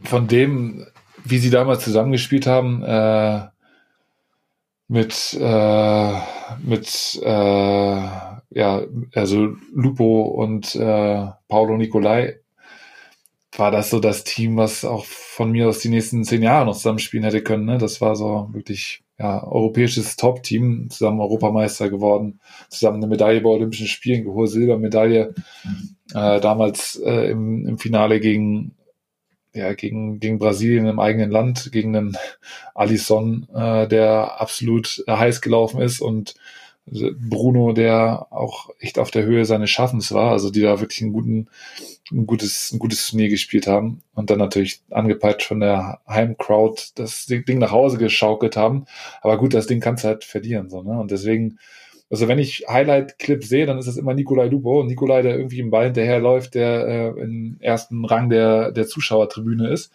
von dem, wie sie damals zusammengespielt haben, äh, mit äh, mit äh, ja, also Lupo und äh, Paolo Nicolai war das so das Team, was auch von mir aus die nächsten zehn Jahre noch zusammenspielen hätte können. Ne? Das war so wirklich ja, europäisches Top-Team, zusammen Europameister geworden, zusammen eine Medaille bei Olympischen Spielen, hohe Silbermedaille, äh, damals äh, im, im Finale gegen ja, gegen, gegen Brasilien im eigenen Land, gegen einen Alisson, äh, der absolut heiß gelaufen ist und Bruno, der auch echt auf der Höhe seines Schaffens war, also die da wirklich einen guten, ein gutes, ein gutes Turnier gespielt haben und dann natürlich angepeitscht von der Heimcrowd das Ding nach Hause geschaukelt haben. Aber gut, das Ding kannst du halt verlieren, so, ne? Und deswegen, also wenn ich Highlight-Clips sehe, dann ist das immer Nikolai Lupo. Nikolai, der irgendwie im Ball hinterherläuft, der äh, im ersten Rang der, der Zuschauertribüne ist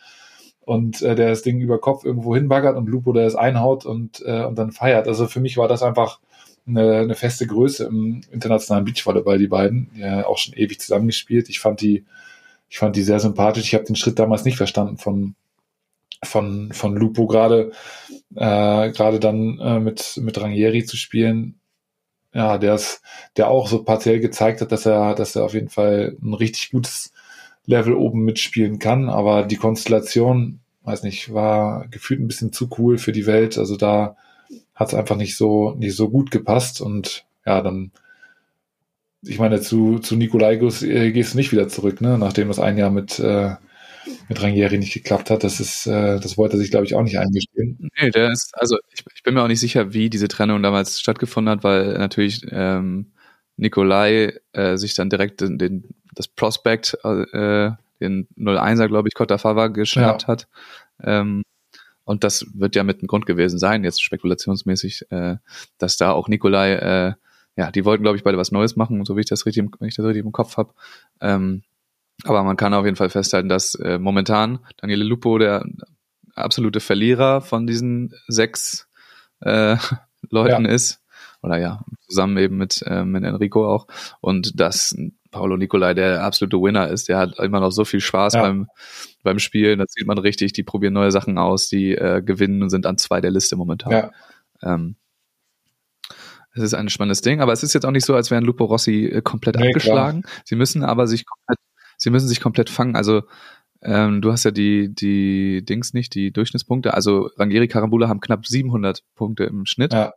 und äh, der das Ding über Kopf irgendwo hinbaggert und Lupo, der es einhaut und, äh, und dann feiert. Also für mich war das einfach eine, eine feste Größe im internationalen Beachvolleyball, die beiden, ja auch schon ewig zusammengespielt. Ich fand die, ich fand die sehr sympathisch. Ich habe den Schritt damals nicht verstanden von von von Lupo gerade äh, gerade dann äh, mit mit Rangieri zu spielen. Ja, der ist, der auch so partiell gezeigt hat, dass er, dass er auf jeden Fall ein richtig gutes Level oben mitspielen kann. Aber die Konstellation weiß nicht, war gefühlt ein bisschen zu cool für die Welt. Also da hat es einfach nicht so, nicht so gut gepasst und ja, dann, ich meine, zu, zu Nikolai äh, gehst du nicht wieder zurück, ne? nachdem das ein Jahr mit, äh, mit Rangieri nicht geklappt hat. Das ist, äh, das wollte er sich, glaube ich, auch nicht eingestehen. Nee, der ist, also ich, ich bin mir auch nicht sicher, wie diese Trennung damals stattgefunden hat, weil natürlich ähm, Nikolai äh, sich dann direkt den, den das Prospect, äh, den 01er, glaube ich, Kotafawa geschnappt ja. hat. Ähm, und das wird ja mit ein Grund gewesen sein, jetzt spekulationsmäßig, äh, dass da auch Nikolai, äh, ja, die wollten, glaube ich, beide was Neues machen, so wie ich das richtig, wenn ich das richtig im Kopf habe. Ähm, aber man kann auf jeden Fall festhalten, dass äh, momentan Daniele Lupo der absolute Verlierer von diesen sechs äh, Leuten ja. ist. Oder ja, zusammen eben mit, äh, mit Enrico auch. Und dass Paolo Nicolai der absolute Winner ist. Der hat immer noch so viel Spaß ja. beim, beim Spielen. Das sieht man richtig. Die probieren neue Sachen aus, die äh, gewinnen und sind an zwei der Liste momentan. Ja. Ähm, es ist ein spannendes Ding, aber es ist jetzt auch nicht so, als wären Lupo Rossi äh, komplett nee, abgeschlagen. Klar. Sie müssen aber sich komplett, sie müssen sich komplett fangen. Also ähm, du hast ja die die Dings nicht, die Durchschnittspunkte. Also Rangieri Karambula haben knapp 700 Punkte im Schnitt ja.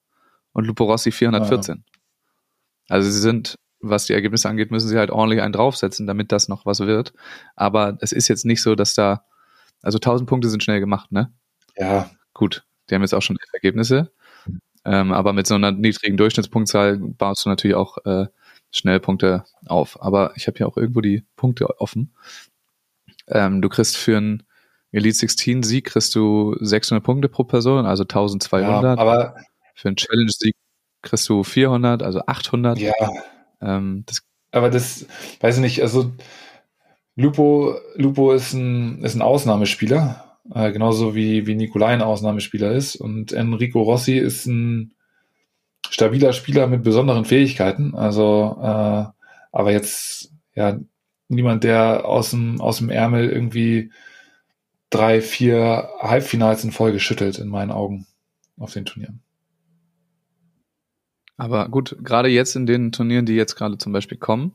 und Lupo Rossi 414. Ja. Also sie sind was die Ergebnisse angeht, müssen sie halt ordentlich einen draufsetzen, damit das noch was wird. Aber es ist jetzt nicht so, dass da, also 1000 Punkte sind schnell gemacht, ne? Ja. Gut, die haben jetzt auch schon Ergebnisse. Ähm, aber mit so einer niedrigen Durchschnittspunktzahl baust du natürlich auch äh, schnell Punkte auf. Aber ich habe hier auch irgendwo die Punkte offen. Ähm, du kriegst für einen Elite 16 Sieg kriegst du 600 Punkte pro Person, also 1200. Ja, aber für einen Challenge Sieg kriegst du 400, also 800. Ja, ähm, das aber das, weiß ich nicht, also Lupo, Lupo ist ein, ist ein Ausnahmespieler, äh, genauso wie, wie Nicolai ein Ausnahmespieler ist. Und Enrico Rossi ist ein stabiler Spieler mit besonderen Fähigkeiten. Also, äh, aber jetzt, ja, niemand, der aus dem, aus dem Ärmel irgendwie drei, vier Halbfinals in Folge schüttelt, in meinen Augen, auf den Turnieren. Aber gut, gerade jetzt in den Turnieren, die jetzt gerade zum Beispiel kommen,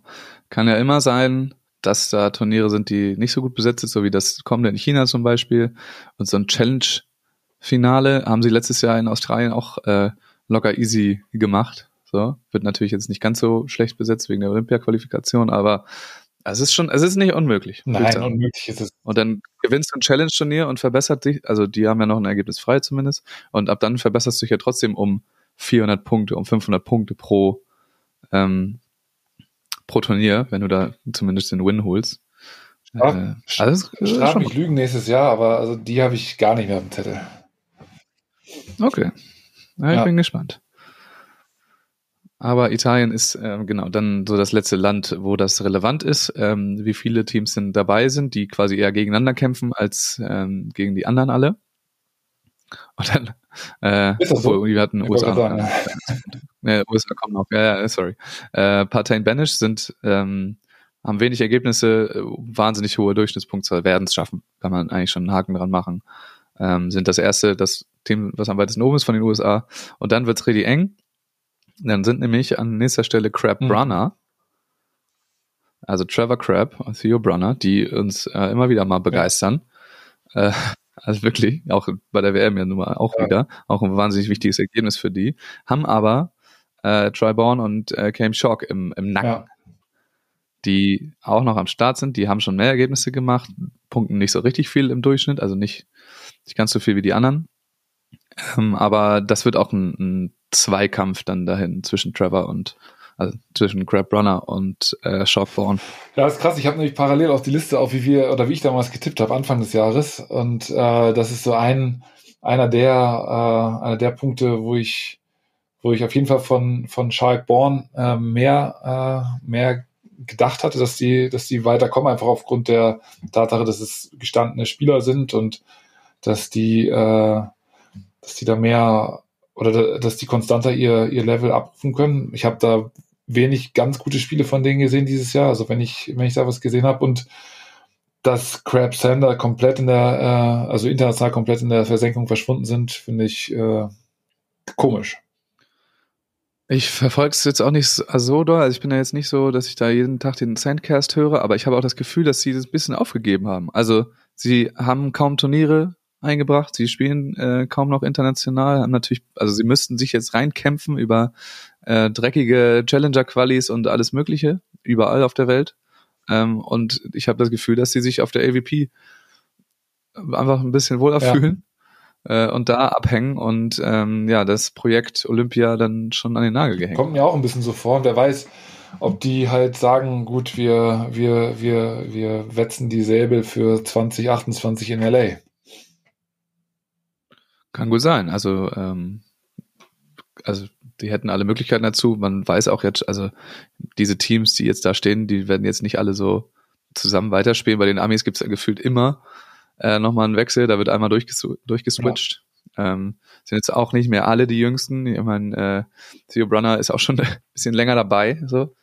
kann ja immer sein, dass da Turniere sind, die nicht so gut besetzt sind, so wie das kommende in China zum Beispiel. Und so ein Challenge-Finale haben sie letztes Jahr in Australien auch äh, locker easy gemacht. So, wird natürlich jetzt nicht ganz so schlecht besetzt wegen der Olympia-Qualifikation, aber es ist schon, es ist nicht unmöglich. Nein, unmöglich ist es. Und dann gewinnst du ein Challenge-Turnier und verbessert dich, also die haben ja noch ein Ergebnis frei zumindest, und ab dann verbesserst du dich ja trotzdem um 400 Punkte, um 500 Punkte pro, ähm, pro Turnier, wenn du da zumindest den Win holst. Straf, äh, also Straf mich Lügen nächstes Jahr, aber also die habe ich gar nicht mehr auf dem Zettel. Okay. Ja, ich bin gespannt. Aber Italien ist äh, genau dann so das letzte Land, wo das relevant ist, ähm, wie viele Teams denn dabei sind, die quasi eher gegeneinander kämpfen als ähm, gegen die anderen alle. Und dann, äh, ist das so? wir hatten USA. Sagen, ja. USA kommen noch. Ja, ja, sorry. Äh, Parteien Banish sind, ähm, haben wenig Ergebnisse, äh, wahnsinnig hohe Durchschnittspunktzahl, werden es schaffen. Kann man eigentlich schon einen Haken dran machen. Ähm, sind das erste, das Team, was am weitesten oben ist von den USA. Und dann wird's richtig eng. Dann sind nämlich an nächster Stelle Crab mhm. Brunner, also Trevor Crab und Theo Brunner, die uns äh, immer wieder mal begeistern. Ja. Äh, also wirklich, auch bei der WM ja nun mal auch ja. wieder, auch ein wahnsinnig wichtiges Ergebnis für die, haben aber äh, Triborn und äh, Came Shock im, im Nacken, ja. die auch noch am Start sind, die haben schon mehr Ergebnisse gemacht, punkten nicht so richtig viel im Durchschnitt, also nicht, nicht ganz so viel wie die anderen. Ähm, aber das wird auch ein, ein Zweikampf dann dahin zwischen Trevor und also zwischen Crab Runner und äh, Shockborn. Ja, ist krass. Ich habe nämlich parallel auf die Liste, auf wie wir oder wie ich damals getippt habe, Anfang des Jahres. Und äh, das ist so ein einer der äh, einer der Punkte, wo ich wo ich auf jeden Fall von von Shark Born äh, mehr äh, mehr gedacht hatte, dass die dass die weiterkommen einfach aufgrund der Tatsache, dass es gestandene Spieler sind und dass die äh, dass die da mehr oder dass die konstanter ihr ihr Level abrufen können. Ich habe da wenig ganz gute Spiele von denen gesehen dieses Jahr. Also wenn ich, wenn ich da was gesehen habe und dass Crab Sander komplett in der, äh, also international komplett in der Versenkung verschwunden sind, finde ich äh, komisch. Ich verfolge es jetzt auch nicht so doll. Also ich bin ja jetzt nicht so, dass ich da jeden Tag den Sandcast höre, aber ich habe auch das Gefühl, dass sie das ein bisschen aufgegeben haben. Also sie haben kaum Turniere eingebracht. Sie spielen äh, kaum noch international, haben natürlich, also sie müssten sich jetzt reinkämpfen über äh, dreckige Challenger-Qualis und alles Mögliche, überall auf der Welt. Ähm, und ich habe das Gefühl, dass sie sich auf der AVP einfach ein bisschen wohler Ja. fühlen äh, und da abhängen und ähm, ja, das Projekt Olympia dann schon an den Nagel gehängt. Kommt mir auch ein bisschen so vor. Und wer weiß, ob die halt sagen, gut, wir, wir, wir, wir wetzen die Säbel für 2028 in LA. Kann gut sein. Also, ähm, also die hätten alle Möglichkeiten dazu. Man weiß auch jetzt, also diese Teams, die jetzt da stehen, die werden jetzt nicht alle so zusammen weiterspielen. Bei den Amis gibt's ja gefühlt immer äh, nochmal einen Wechsel. Da wird einmal durchges durchgeswitcht. Ähm, sind jetzt auch nicht mehr alle die Jüngsten. Ich meine, äh, Theo Brunner ist auch schon ein bisschen länger dabei. So,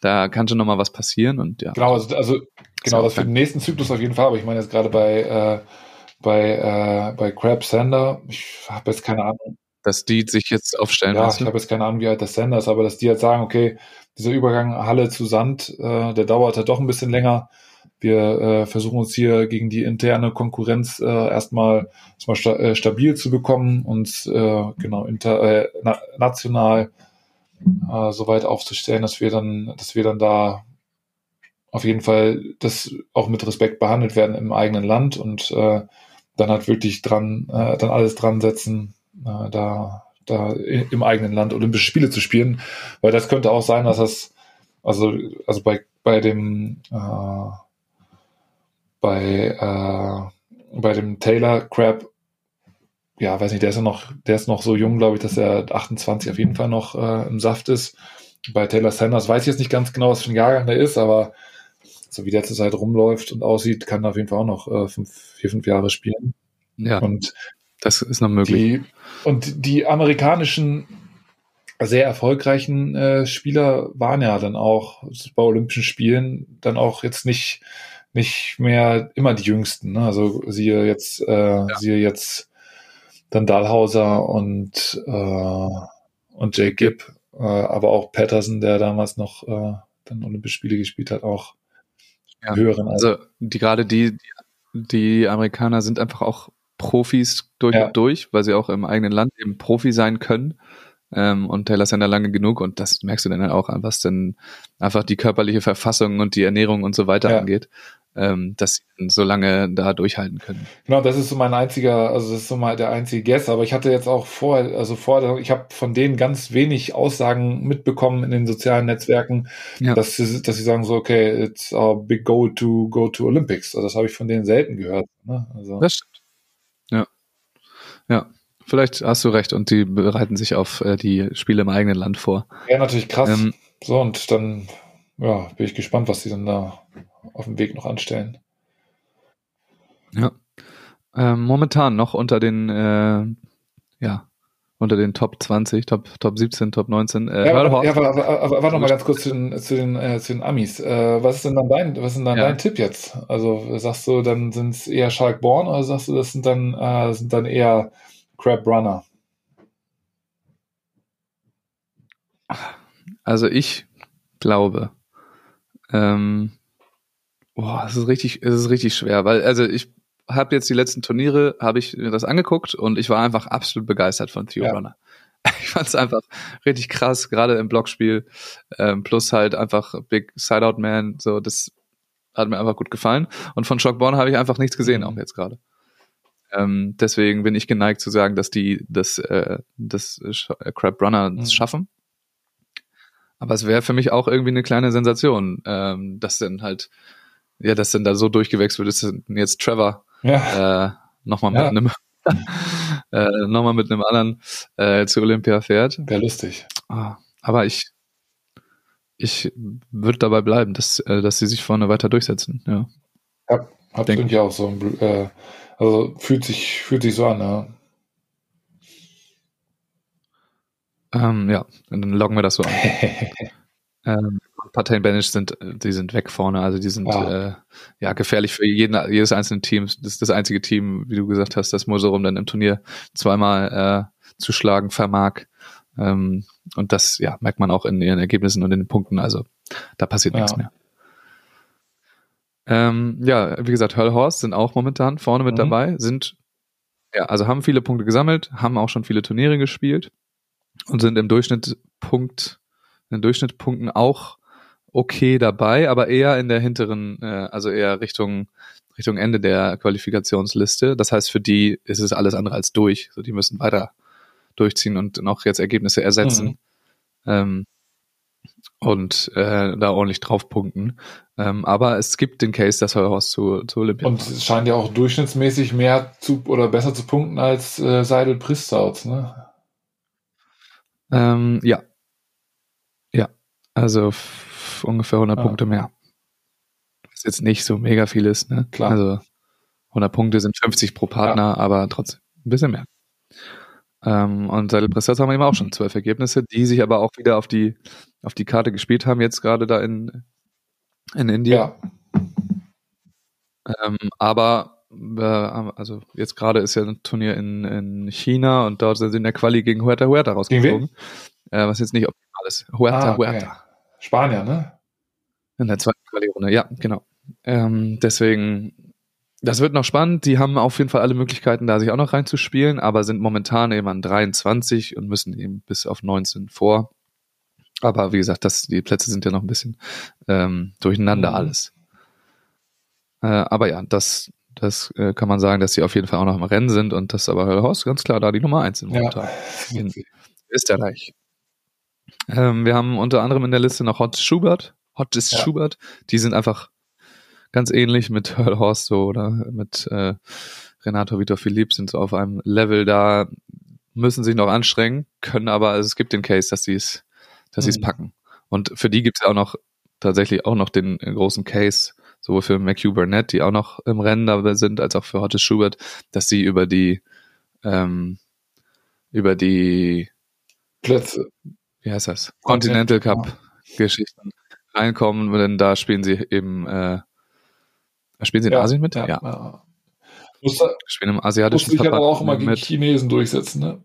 da kann schon nochmal was passieren und ja. Genau, also, also genau, das für den nächsten Zyklus auf jeden Fall. Aber ich meine jetzt gerade bei, äh, bei, äh, bei Crab Sander, ich habe jetzt keine Ahnung, Dass die sich jetzt aufstellen ja, lassen. ich habe jetzt keine Ahnung, wie alt der Sander ist, aber dass die halt sagen, okay, dieser Übergang Halle zu Sand, äh, der dauert halt doch ein bisschen länger. Wir äh, versuchen uns hier gegen die interne Konkurrenz äh, erstmal, erstmal sta äh, stabil zu bekommen und äh, genau inter, äh, na national äh, so weit aufzustellen, dass wir dann, dass wir dann da auf jeden Fall das auch mit Respekt behandelt werden im eigenen Land und äh, dann halt wirklich dran, äh, dann alles dran setzen, äh, da, da im eigenen Land Olympische Spiele zu spielen, weil das könnte auch sein, dass das, also, also bei, bei dem, äh, bei, äh, bei dem Taylor Crab, ja, weiß nicht, der ist ja noch, der ist noch so jung, glaube ich, dass er 28 auf jeden Fall noch äh, im Saft ist. Bei Taylor Sanders weiß ich jetzt nicht ganz genau, was für ein Jahrgang der ist, aber so wie der zurzeit rumläuft und aussieht, kann er auf jeden Fall auch noch äh, fünf, vier, fünf Jahre spielen. Ja, Und das ist noch möglich. die, und die amerikanischen sehr erfolgreichen äh, Spieler waren ja dann auch bei Olympischen Spielen dann auch jetzt nicht, nicht mehr immer die jüngsten. Ne? Also siehe jetzt, äh, siehe jetzt dann Dahlhauser und, äh, und Jake Gibb, äh, aber auch Patterson, der damals noch äh, dann Olympische Spiele gespielt hat, auch Ja. höheren Alter. Also die gerade die, die Amerikaner sind einfach auch Profis durch Ja. und durch, weil sie auch im eigenen Land eben Profi sein können. Ähm, und Taylor Sender lange genug und das merkst du dann halt auch an, was denn einfach die körperliche Verfassung und die Ernährung und so weiter Ja. angeht, ähm, dass sie dann so lange da durchhalten können. Genau, das ist so mein einziger, also das ist so mal der einzige Guess, aber ich hatte jetzt auch vorher, also vorher, ich habe von denen ganz wenig Aussagen mitbekommen in den sozialen Netzwerken, Ja. dass sie, dass sie sagen so, okay, it's our big goal to go to Olympics. Also das habe ich von denen selten gehört. Ne? Also, Das stimmt. Ja. Ja. Vielleicht hast du recht und die bereiten sich auf äh, die Spiele im eigenen Land vor. ja, natürlich krass. Ähm, so, und dann, ja, bin ich gespannt, was die dann da auf dem Weg noch anstellen. Ja. Ähm, momentan noch unter den, äh, ja, unter den Top 20, Top, Top 17, Top 19. Äh, Ja, aber, ja, aber, aber, aber, warte noch mal ganz kurz zu den, zu den, äh, zu den Amis. Äh, was ist denn dann dein, was ist denn dann Ja. dein Tipp jetzt? Also sagst du, dann sind es eher Shark Born oder sagst du, das sind dann, äh, sind dann eher Crab Runner? Also ich glaube, ähm, boah, es ist richtig, es ist richtig schwer, weil also ich habe jetzt die letzten Turniere, habe ich mir das angeguckt und ich war einfach absolut begeistert von Theo Ja. Runner. Ich fand es einfach richtig krass, gerade im Blockspiel, ähm, plus halt einfach Big Sideout Man, so das hat mir einfach gut gefallen. Und von Shockborn habe ich einfach nichts gesehen, Mhm. auch jetzt gerade. Ähm, deswegen bin ich geneigt zu sagen, dass die das, äh, das äh, Crab Runner das Mhm. schaffen. Aber es wäre für mich auch irgendwie eine kleine Sensation, ähm, dass dann halt, ja, dass dann da so durchgewechselt wird, dass dann jetzt Trevor Ja, äh, nochmal mit Ja. einem äh, nochmal mit einem anderen äh, zu Olympia fährt. wäre lustig. Ah, aber ich ich würde dabei bleiben, dass äh, dass sie sich vorne weiter durchsetzen. Ja. Ja, Denk- irgendwie auch so äh, also fühlt sich, fühlt sich so an, ja. Ähm, ja, dann loggen wir das so an. ähm, Parteien Banish sind, äh, die sind weg vorne, also die sind Ja. äh, ja gefährlich für jeden, jedes einzelne Team. Das ist das einzige Team, wie du gesagt hast, das Moserum dann im Turnier zweimal äh, zu schlagen vermag. Ähm, und das ja merkt man auch in ihren Ergebnissen und in den Punkten. Also da passiert Ja. nichts mehr. Ähm, ja, wie gesagt, Hull Horse sind auch momentan vorne mit Mhm. dabei, sind Ja, also haben viele Punkte gesammelt, haben auch schon viele Turniere gespielt und sind im Durchschnitt Punkt, in den Durchschnittspunkten auch okay dabei, aber eher in der hinteren, äh, also eher Richtung Richtung Ende der Qualifikationsliste. Das heißt, für die ist es alles andere als durch. So, die müssen weiter durchziehen und noch jetzt Ergebnisse ersetzen. Mhm. Ähm, und äh, da ordentlich draufpunkten. Ähm, aber es gibt den Case, dass Horst zu, zu Olympia Und es scheint ja auch durchschnittsmäßig mehr zu oder besser zu punkten als äh, Seidel Pristouts, ne? Ähm, ja. Also ungefähr 100 ja. Punkte mehr. Was jetzt nicht so mega viel ist, ne? Klar. Also 100 Punkte sind 50 pro Partner, ja. aber trotzdem ein bisschen mehr. Ähm, und Seidel Pristouts haben eben auch schon zwölf Ergebnisse, die sich aber auch wieder auf die auf die Karte gespielt haben, jetzt gerade da in, in Indien. Ja. Ähm, aber äh, also jetzt gerade ist ja ein Turnier in, in China und dort sind in der Quali gegen Huerta Huerta rausgeflogen. Äh, was jetzt nicht optimal ist. Huerta ah, okay. Huerta. Spanier, ne? In der zweiten Quali-Runde, ja, genau. Ähm, deswegen, das wird noch spannend. Die haben auf jeden Fall alle Möglichkeiten, da sich auch noch reinzuspielen, aber sind momentan eben an 23 und müssen eben bis auf 19 vor. Aber wie gesagt, das, die Plätze sind ja noch ein bisschen ähm, durcheinander mhm. alles. Äh, aber ja, das, das äh, kann man sagen, dass sie auf jeden Fall auch noch im Rennen sind und dass aber Horst ganz klar da die Nummer eins sind momentan ja. in Österreich. Ähm, wir haben unter anderem in der Liste noch Hot Schubert, Hot ja. Schubert. Die sind einfach ganz ähnlich mit Earl Horst so oder mit äh, Renato Vitor Philipp sind so auf einem Level da, müssen sich noch anstrengen, können aber, also es gibt den Case, dass sie es dass sie es mhm. packen. Und für die gibt es auch noch tatsächlich auch noch den großen Case, sowohl für McHugh Burnett, die auch noch im Rennen dabei sind, als auch für Hottes Schubert, dass sie über die ähm, über die Plätze, wie heißt das? Continental Cup Geschichten reinkommen, denn da spielen sie eben äh, spielen sie in ja, Asien mit? Ja. ja. ja. spielen im asiatischen Verband aber auch immer gegen mit. Chinesen durchsetzen, ne?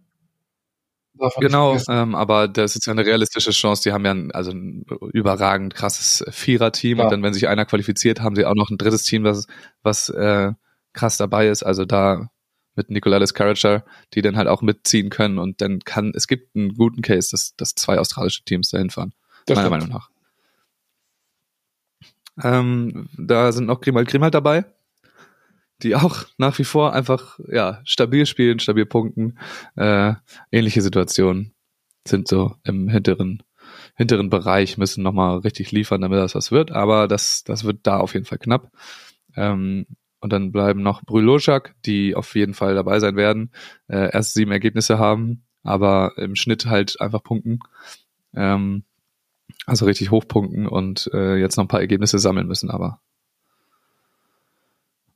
Genau, ähm, aber das ist ja eine realistische Chance. Die haben ja ein, also ein überragend krasses Vierer-Team ja. und dann, wenn sich einer qualifiziert, haben sie auch noch ein drittes Team, was, was äh, krass dabei ist. Also da mit Nicolas Caracher, die dann halt auch mitziehen können und dann kann, es gibt einen guten Case, dass, dass zwei australische Teams dahin fahren. Das meiner stimmt. Meinung nach. Ähm, da sind noch Grimald Grimald dabei die auch nach wie vor einfach ja stabil spielen, stabil punkten. Äh, ähnliche Situationen sind so im hinteren hinteren Bereich müssen noch mal richtig liefern, damit das was wird. Aber das das wird da auf jeden Fall knapp. Ähm, und dann bleiben noch Brüloschak, die auf jeden Fall dabei sein werden. Äh, erst sieben Ergebnisse haben, aber im Schnitt halt einfach punkten. Ähm, also richtig hochpunkten und äh, jetzt noch ein paar Ergebnisse sammeln müssen, aber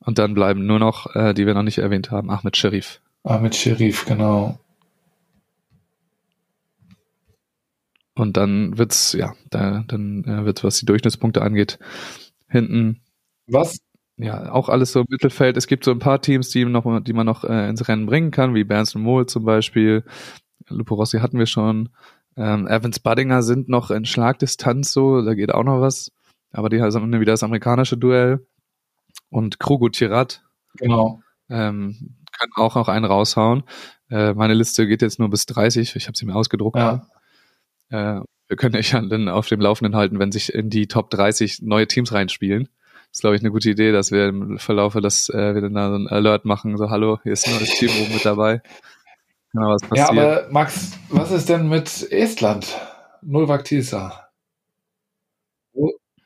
und dann bleiben nur noch, äh, die wir noch nicht erwähnt haben, Ahmed Sherif. Ahmed Sherif, genau. Und dann wird's, ja, da, dann äh, wird's, was die Durchschnittspunkte angeht, hinten. Was? Ja, auch alles so im Mittelfeld. Es gibt so ein paar Teams, die, noch, die man noch äh, ins Rennen bringen kann, wie Berns Mohl zum Beispiel. Lupo Rossi hatten wir schon. Ähm, Evans Buddinger sind noch in Schlagdistanz so, da geht auch noch was. Aber die haben wieder das amerikanische Duell und Krugu Tirat. Genau. Ähm, können auch noch einen raushauen. Äh, meine Liste geht jetzt nur bis 30. Ich habe sie mir ausgedruckt. Ja. Äh, wir können euch dann auf dem Laufenden halten, wenn sich in die Top 30 neue Teams reinspielen. Das ist, glaube ich, eine gute Idee, dass wir im Verlaufe das äh, wir dann da so ein Alert machen, so hallo, hier ist ein neues Team oben mit dabei. Genau, was passiert. Ja, aber Max, was ist denn mit Estland? Nulvak Tisa.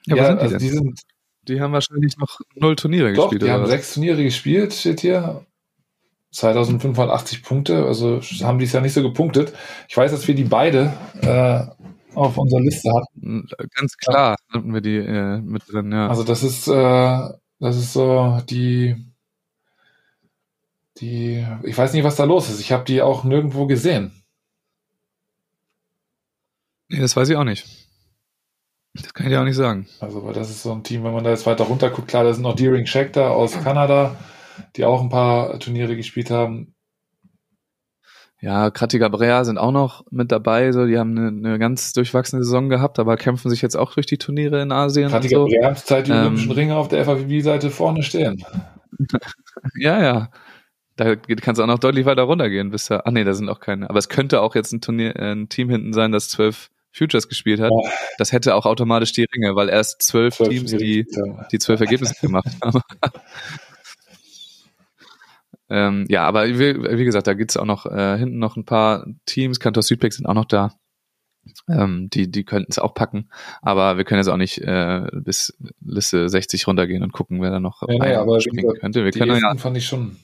Ja, ja also die sind die haben wahrscheinlich noch null Turniere Doch, gespielt. Die haben was? sechs Turniere gespielt, steht hier. 2580 Punkte, also haben die es ja nicht so gepunktet. Ich weiß, dass wir die beide äh, auf unserer Liste hatten. Ganz klar hatten wir die äh, mit drin, ja. Also das ist, äh, das ist so die, die, ich weiß nicht, was da los ist. Ich habe die auch nirgendwo gesehen. Nee, das weiß ich auch nicht. Das kann ich dir auch nicht sagen. Also, weil das ist so ein Team, wenn man da jetzt weiter runter guckt, klar, da sind noch Deering Schechter aus Kanada, die auch ein paar Turniere gespielt haben. Ja, Kratika Brea sind auch noch mit dabei, so, die haben eine, eine, ganz durchwachsene Saison gehabt, aber kämpfen sich jetzt auch durch die Turniere in Asien. Kratika so. Brea hat Zeit die ähm, Olympischen Ringe auf der FAWB-Seite vorne stehen. ja, ja. Da kannst du auch noch deutlich weiter runtergehen, bis da, ach nee, da sind auch keine. Aber es könnte auch jetzt ein Turnier, äh, ein Team hinten sein, das zwölf Futures gespielt hat. Oh. Das hätte auch automatisch die Ringe, weil erst zwölf, zwölf Teams die, die zwölf Ergebnisse gemacht haben. ähm, ja, aber wie, wie, gesagt, da gibt's auch noch äh, hinten noch ein paar Teams. Kantor Südbeck sind auch noch da. Ähm, die die könnten es auch packen, aber wir können jetzt auch nicht äh, bis Liste 60 runtergehen und gucken, wer da noch ja, nee, aber springen könnte. Wir können ja, fand ich schon.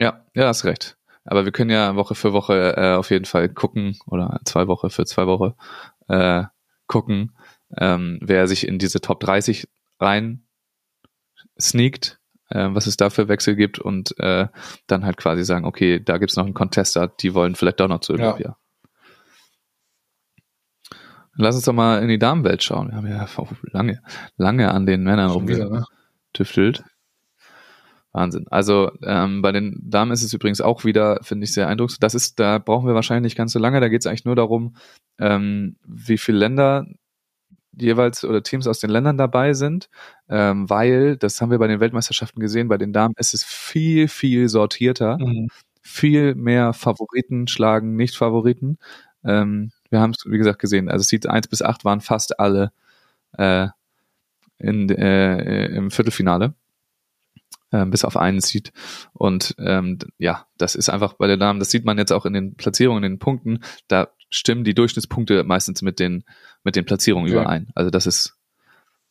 Ja, ja, hast recht. Aber wir können ja Woche für Woche äh, auf jeden Fall gucken oder zwei Woche für zwei Woche äh, gucken, ähm, wer sich in diese Top 30 rein sneakt, äh, was es da für Wechsel gibt und äh, dann halt quasi sagen, okay, da gibt's noch einen Contester, die wollen vielleicht doch noch zu Olympia. Ja. Lass uns doch mal in die Damenwelt schauen. Wir haben ja lange, lange an den Männern rumgetüftelt. Ne? Wahnsinn. Also ähm, bei den Damen ist es übrigens auch wieder, finde ich, sehr eindrucksvoll. Das ist, da brauchen wir wahrscheinlich nicht ganz so lange. Da geht es eigentlich nur darum, ähm, wie viele Länder jeweils oder Teams aus den Ländern dabei sind, ähm, weil, das haben wir bei den Weltmeisterschaften gesehen, bei den Damen ist es viel, viel sortierter. Mhm. Viel mehr Favoriten schlagen Nicht-Favoriten. Ähm, wir haben es, wie gesagt, gesehen. Also Seed 1 bis 8 waren fast alle äh, in, äh, im Viertelfinale. Äh, bis auf einen Seed. Und ähm, ja, das ist einfach bei der Damen, das sieht man jetzt auch in den Platzierungen, in den Punkten, da stimmen die Durchschnittspunkte meistens mit den, mit den Platzierungen okay. überein. Also das ist,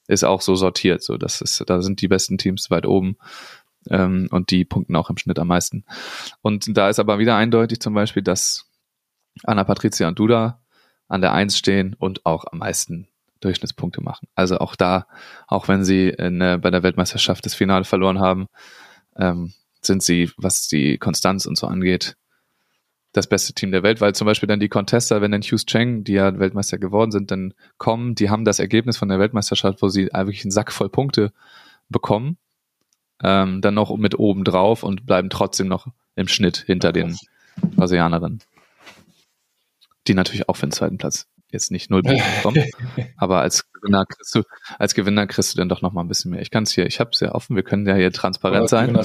ist auch so sortiert. So, das ist, da sind die besten Teams weit oben ähm, und die punkten auch im Schnitt am meisten. Und da ist aber wieder eindeutig zum Beispiel, dass Anna Patricia und Duda an der Eins stehen und auch am meisten Durchschnittspunkte machen. Also auch da, auch wenn sie in, äh, bei der Weltmeisterschaft das Finale verloren haben, ähm, sind sie, was die Konstanz und so angeht, das beste Team der Welt, weil zum Beispiel dann die Contester, wenn dann Hughes Cheng, die ja Weltmeister geworden sind, dann kommen, die haben das Ergebnis von der Weltmeisterschaft, wo sie wirklich einen Sack voll Punkte bekommen, ähm, dann noch mit oben drauf und bleiben trotzdem noch im Schnitt hinter den Brasilianerinnen die natürlich auch für den zweiten Platz jetzt nicht null Punkte bekommen, aber als Gewinner kriegst du, als Gewinner kriegst du dann doch noch mal ein bisschen mehr. Ich kann es hier, ich habe es ja offen, wir können ja hier transparent sein.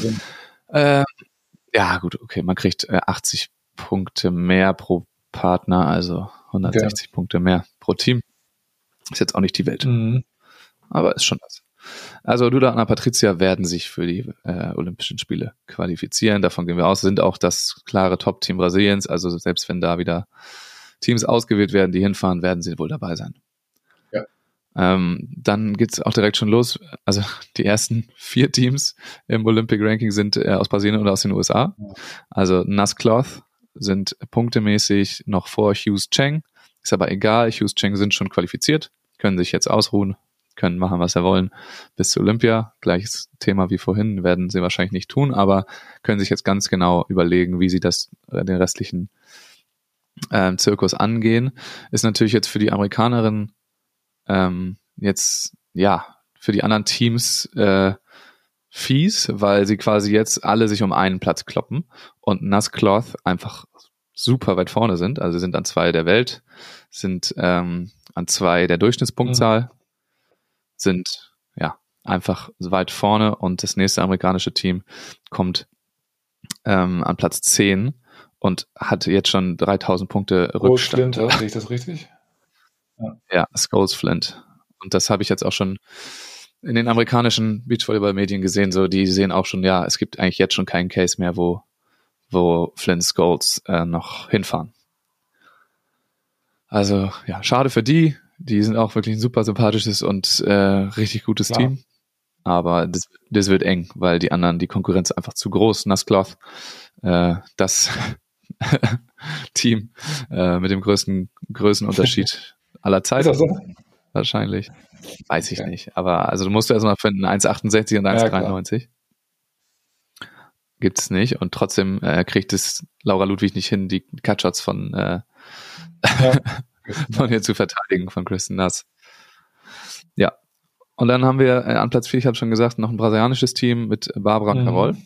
Äh, ja, gut, okay, man kriegt äh, 80 Punkte mehr pro Partner, also 160 ja. Punkte mehr pro Team. Ist jetzt auch nicht die Welt. Mhm. Aber ist schon das. Also Duda und Anna Patricia werden sich für die äh, Olympischen Spiele qualifizieren. Davon gehen wir aus. Sind auch das klare Top-Team Brasiliens. Also selbst wenn da wieder Teams ausgewählt werden, die hinfahren, werden sie wohl dabei sein. Ja. Ähm, dann geht's auch direkt schon los. Also die ersten vier Teams im Olympic Ranking sind äh, aus Brasilien oder aus den USA. Ja. Also Nascloth sind punktemäßig noch vor Hughes Cheng. Ist aber egal. Hughes Cheng sind schon qualifiziert, können sich jetzt ausruhen, können machen, was sie wollen bis zu Olympia. Gleiches Thema wie vorhin, werden sie wahrscheinlich nicht tun, aber können sich jetzt ganz genau überlegen, wie sie das äh, den restlichen ähm, Zirkus angehen, ist natürlich jetzt für die Amerikanerin ähm, jetzt, ja, für die anderen Teams äh, fies, weil sie quasi jetzt alle sich um einen Platz kloppen und Nasscloth einfach super weit vorne sind. Also sind an zwei der Welt, sind ähm, an zwei der Durchschnittspunktzahl, mhm. sind ja einfach weit vorne und das nächste amerikanische Team kommt ähm, an Platz 10 und hat jetzt schon 3000 Punkte Rückstand. Flint, sehe ich das richtig? Ja, ja Scholes Flint. Und das habe ich jetzt auch schon in den amerikanischen Beachvolleyball-Medien gesehen, so die sehen auch schon, ja, es gibt eigentlich jetzt schon keinen Case mehr, wo, wo Flint Scholes äh, noch hinfahren. Also ja, schade für die. Die sind auch wirklich ein super sympathisches und äh, richtig gutes Klar. Team. Aber das, das wird eng, weil die anderen, die Konkurrenz ist einfach zu groß. Nasscloth, äh, das Team äh, mit dem größten Größenunterschied aller Zeiten. So? Wahrscheinlich. Weiß ich ja. nicht. Aber also du musst erstmal finden, 1,68 und 1,93. Ja, Gibt's nicht. Und trotzdem äh, kriegt es Laura Ludwig nicht hin, die Cutshots von, äh, ja. von ihr zu verteidigen, von Kristen Nass. Ja. Und dann haben wir äh, an Platz 4, ich habe schon gesagt, noch ein brasilianisches Team mit Barbara mhm. Carol.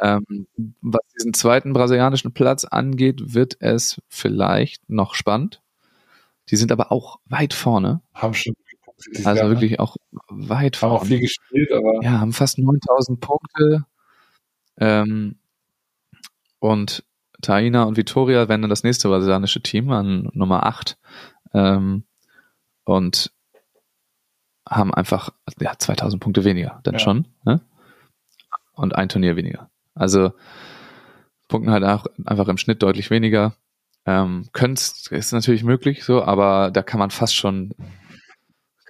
Ähm, was diesen zweiten brasilianischen Platz angeht, wird es vielleicht noch spannend. Die sind aber auch weit vorne. Haben schon also Jahr, wirklich auch weit vorne. Haben auch viel gespielt, aber. Ja, haben fast 9000 Punkte. Ähm, und Taina und Vitoria werden dann das nächste brasilianische Team an Nummer 8 ähm, und haben einfach ja, 2000 Punkte weniger, dann Ja. schon. Ne? Und ein Turnier weniger. Also punkten halt auch einfach im Schnitt deutlich weniger. Ähm, Könnte ist natürlich möglich so, aber da kann man fast schon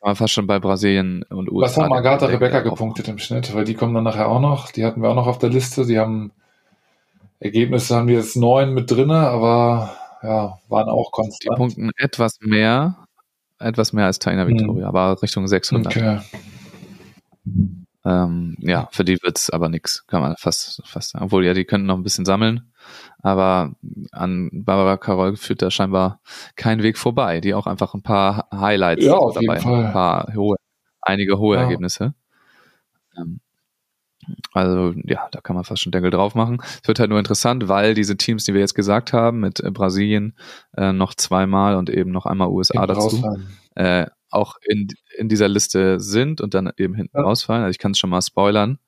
kann man fast schon bei Brasilien und USA. Was haben Agatha Rebecca gepunktet im Schnitt? Weil die kommen dann nachher auch noch. Die hatten wir auch noch auf der Liste. Die haben Ergebnisse haben wir jetzt neun mit drinne, aber ja, waren auch Die konstant. punkten etwas mehr, etwas mehr als Taina Victoria, aber Richtung 600. Hm. Okay. Ähm, ja, für die wird's aber nix, kann man fast, fast sagen. Obwohl, ja, die könnten noch ein bisschen sammeln, aber an Barbara Carol führt da scheinbar kein Weg vorbei, die auch einfach ein paar Highlights Ja, auf jeden dabei, Fall. ein paar hohe, einige hohe Ja. Ergebnisse. Ähm, also ja, da kann man fast schon Deckel drauf machen. Es wird halt nur interessant, weil diese Teams, die wir jetzt gesagt haben, mit äh, Brasilien äh, noch zweimal und eben noch einmal USA dazu, äh, auch in, in dieser Liste sind und dann eben hinten Ja. rausfallen. Also ich kann es schon mal spoilern.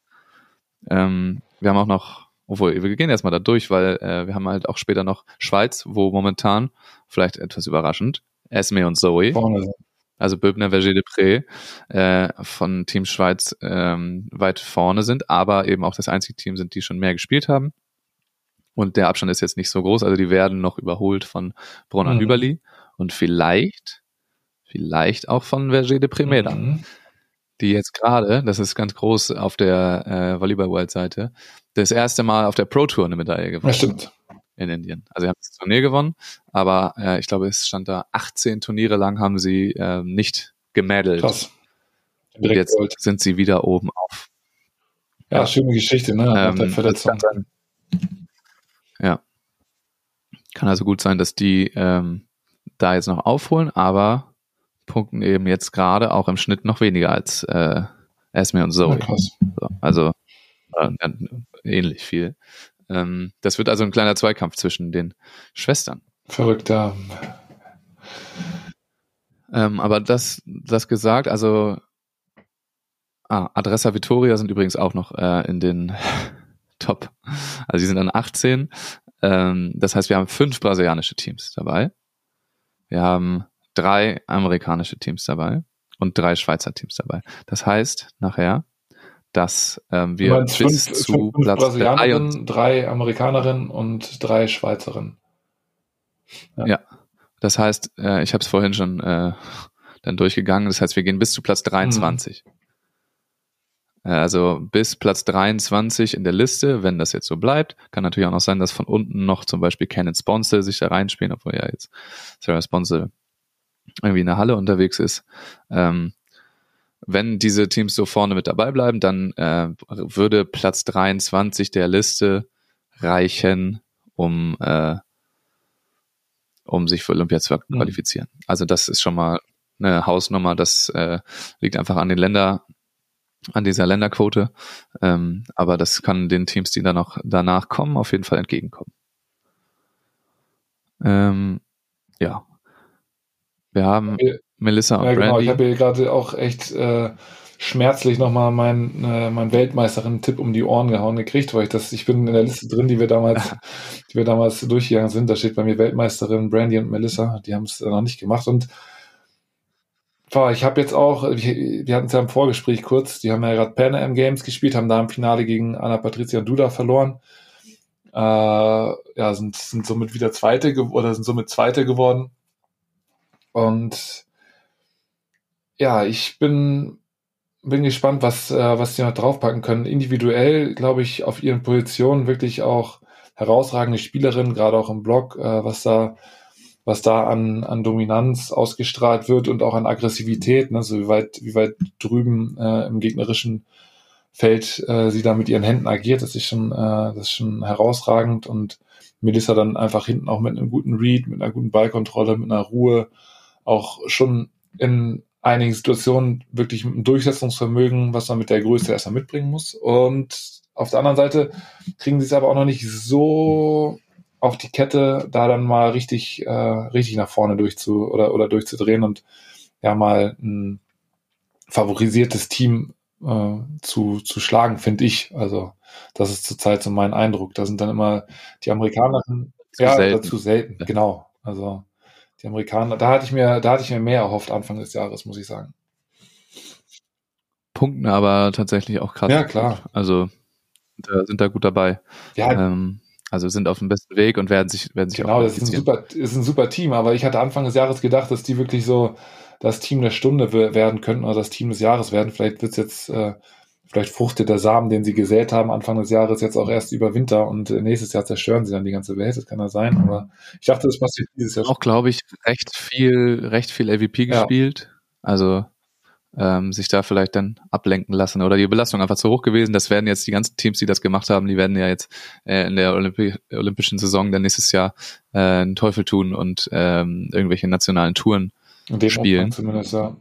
Ähm, wir haben auch noch, obwohl wir gehen erstmal da durch, weil äh, wir haben halt auch später noch Schweiz, wo momentan, vielleicht etwas überraschend, Esme und Zoe, Vorne sind. also Böbner Verger de Pré äh, von Team Schweiz ähm, weit vorne sind, aber eben auch das einzige Team sind, die schon mehr gespielt haben. Und der Abstand ist jetzt nicht so groß, also die werden noch überholt von Brunner Mhm. Hüberli und vielleicht, vielleicht auch von Verger de Primera, Mhm. die jetzt gerade, das ist ganz groß auf der äh, Volleyball World Seite, das erste Mal auf der Pro Tour eine Medaille gewonnen Ja, stimmt. in Indien. Also sie haben das Turnier gewonnen, aber äh, ich glaube, es stand da 18 Turniere lang haben sie äh, nicht gemeddelt. Krass. Und jetzt Gold. sind sie wieder oben auf. Ja, schöne Geschichte, ne? Ähm, der Verletzung. sein. ja. Kann also gut sein, dass die ähm, da jetzt noch aufholen, aber punkten eben jetzt gerade auch im Schnitt noch weniger als äh, Esme und Zoe. So, also äh, ähnlich viel. Ähm, das wird also ein kleiner Zweikampf zwischen den Schwestern. Verrückt, ja. Ähm, aber das, das gesagt, also ah, Adressa Vittoria sind übrigens auch noch äh, in den Top. Also sie sind an 18. Ähm, das heißt, wir haben fünf brasilianische Teams dabei. Wir haben drei amerikanische Teams dabei und drei Schweizer Teams dabei. Das heißt nachher, dass ähm, wir bis fünf, zu fünf, Platz drei und drei Amerikanerinnen und drei Schweizerinnen. Das heißt, äh, ich habe es vorhin schon äh, dann durchgegangen. Das heißt, wir gehen bis zu Platz 23. Äh, Also bis Platz 23 in der Liste, wenn das jetzt so bleibt. Kann natürlich auch noch sein, dass von unten noch zum Beispiel Canon Sponsor sich da reinspielen, obwohl ja jetzt Sarah Sponsor irgendwie in der Halle unterwegs ist. Ähm, wenn diese Teams so vorne mit dabei bleiben, dann äh, würde Platz 23 der Liste reichen, um äh, um sich für Olympia zu Mhm. qualifizieren. Also das ist schon mal eine Hausnummer. Das äh, liegt einfach an den Länder, an dieser Länderquote. Ähm, aber das kann den Teams, die dann noch danach kommen, auf jeden Fall entgegenkommen. Ähm, ja. Wir haben Ja, Melissa und Ja, genau. Ich Brandy. habe hier gerade auch echt äh, schmerzlich nochmal meinen äh, mein Weltmeisterin-Tipp um die Ohren gehauen gekriegt, weil ich das, ich bin in der Liste drin, die wir damals, die wir damals durchgegangen sind. Da steht bei mir Weltmeisterin Brandy und Melissa. Die haben es äh, noch nicht gemacht. Und boah, ich habe jetzt auch, wir, wir hatten es ja im Vorgespräch kurz, die haben ja gerade Pan Am Games gespielt, haben da im Finale gegen Anna Patricia und Duda verloren. Äh, ja, sind, sind somit wieder Zweite oder sind somit Zweite geworden. Und ja, ich bin, bin gespannt, was, äh, was die noch draufpacken können. Individuell, glaube ich, auf ihren Positionen wirklich auch herausragende Spielerinnen, gerade auch im Block, äh, was da, was da an, an Dominanz ausgestrahlt wird und auch an Aggressivität, ne, so wie weit, wie weit drüben äh, im gegnerischen Feld äh, sie da mit ihren Händen agiert, das ist schon, äh, das ist schon herausragend und Melissa dann einfach hinten auch mit einem guten Read, mit einer guten Ballkontrolle, mit einer Ruhe, auch schon in einigen Situationen wirklich mit einem Durchsetzungsvermögen, was man mit der Größe erstmal mitbringen muss. Und auf der anderen Seite kriegen sie es aber auch noch nicht so auf die Kette, da dann mal richtig, äh, richtig nach vorne durchzu oder, oder durchzudrehen und ja mal ein favorisiertes Team äh, zu, zu schlagen, finde ich. Also das ist zurzeit so mein Eindruck. Da sind dann immer die Amerikaner Zu ja, selten. dazu selten, genau. Also die Amerikaner, da hatte ich mir, da hatte ich mir mehr erhofft Anfang des Jahres, muss ich sagen. Punkten aber tatsächlich auch krass. Ja, klar. Also da sind da gut dabei. Ja, Ähm, also sind auf dem besten Weg und werden sich, werden sich genau, auch das ist ein super, ist ein super Team, aber ich hatte Anfang des Jahres gedacht, dass die wirklich so das Team der Stunde we- werden könnten oder das Team des Jahres werden. Vielleicht wird's jetzt, äh, vielleicht fruchtet der Samen, den sie gesät haben, Anfang des Jahres jetzt auch erst über Winter und äh, nächstes Jahr zerstören sie dann die ganze Welt. Das kann ja sein, aber ich dachte, das passiert dieses Jahr auch, glaube ich, recht viel, recht viel AVP Ja. gespielt. Also ähm, sich da vielleicht dann ablenken lassen oder die Belastung einfach zu hoch gewesen. Das werden jetzt die ganzen Teams, die das gemacht haben, die werden ja jetzt äh, in der Olympi olympischen Saison dann nächstes Jahr äh, einen Teufel tun und ähm, irgendwelche nationalen Touren spielen. Zumindest, ja.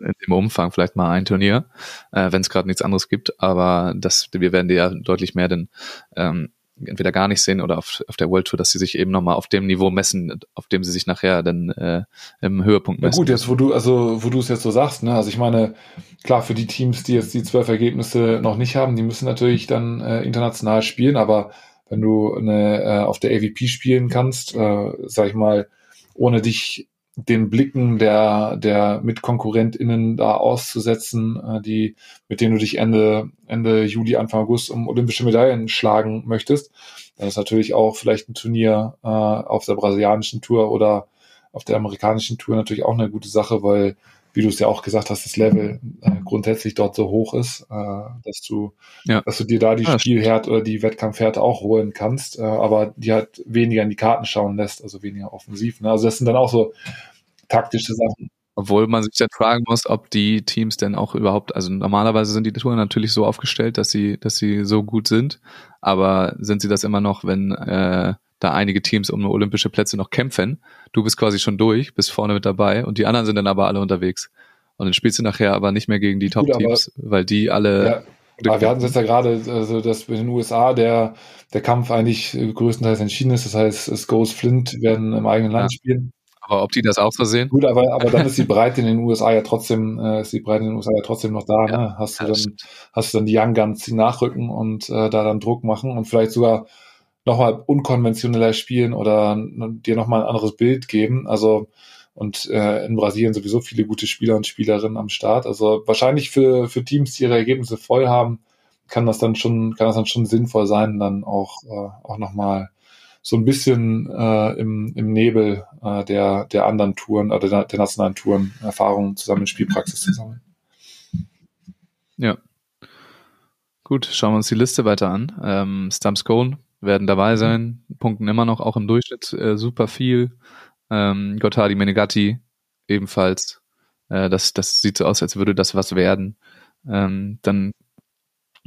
In dem Umfang vielleicht mal ein Turnier, äh, wenn es gerade nichts anderes gibt. Aber das, wir werden die ja deutlich mehr denn ähm, entweder gar nicht sehen oder auf, auf der World Tour, dass sie sich eben nochmal auf dem Niveau messen, auf dem sie sich nachher dann äh, im Höhepunkt Na messen. gut, jetzt wo du, also wo du es jetzt so sagst, ne, also ich meine, klar, für die Teams, die jetzt die zwölf Ergebnisse noch nicht haben, die müssen natürlich dann äh, international spielen, aber wenn du eine, äh, auf der AVP spielen kannst, äh, sag ich mal, ohne dich den Blicken der, der MitkonkurrentInnen da auszusetzen, äh, die, mit denen du dich Ende, Ende Juli, Anfang August um olympische Medaillen schlagen möchtest, dann ist natürlich auch vielleicht ein Turnier äh, auf der brasilianischen Tour oder auf der amerikanischen Tour natürlich auch eine gute Sache, weil, wie du es ja auch gesagt hast, das Level äh, grundsätzlich dort so hoch ist, äh, dass du, Ja. dass du dir da die Ja, Spielhärte oder die Wettkampfhärte auch holen kannst, äh, aber die halt weniger in die Karten schauen lässt, also weniger offensiv. Ne? Also das sind dann auch so taktische Sachen. Obwohl man sich dann fragen muss, ob die Teams denn auch überhaupt, also normalerweise sind die Touren natürlich so aufgestellt, dass sie, dass sie so gut sind, aber sind sie das immer noch, wenn äh, da einige Teams um olympische Plätze noch kämpfen? Du bist quasi schon durch, bist vorne mit dabei und die anderen sind dann aber alle unterwegs. Und dann spielst du nachher aber nicht mehr gegen die Top-Teams, weil die alle Ja, aber wir hatten es jetzt ja gerade, also dass mit den USA der, der Kampf eigentlich größtenteils entschieden ist. Das heißt, Scholes Flint werden im eigenen Land Ja. spielen. Aber ob die das auch so sehen? Gut, aber, aber dann ist die Breite in den USA ja trotzdem, äh, ist die Breite in den USA ja trotzdem noch da. Ja, ne? Hast du dann, stimmt. hast du dann die Young Guns, die nachrücken und äh, da dann Druck machen und vielleicht sogar nochmal unkonventioneller spielen oder dir nochmal ein anderes Bild geben. Also und äh, in Brasilien sowieso viele gute Spieler und Spielerinnen am Start. Also wahrscheinlich für, für Teams, die ihre Ergebnisse voll haben, kann das dann schon, kann das dann schon sinnvoll sein, dann auch, äh, auch nochmal so ein bisschen äh, im, im Nebel äh, der, der anderen Touren oder der, der nationalen Touren Erfahrungen zusammen in Spielpraxis zu sammeln. Ja. Gut, schauen wir uns die Liste weiter an. Ähm, Stumps Cone werden dabei sein, punkten immer noch auch im Durchschnitt äh, super viel. Ähm, Gottardi Menegatti ebenfalls. Äh, das, das sieht so aus, als würde das was werden. Ähm, dann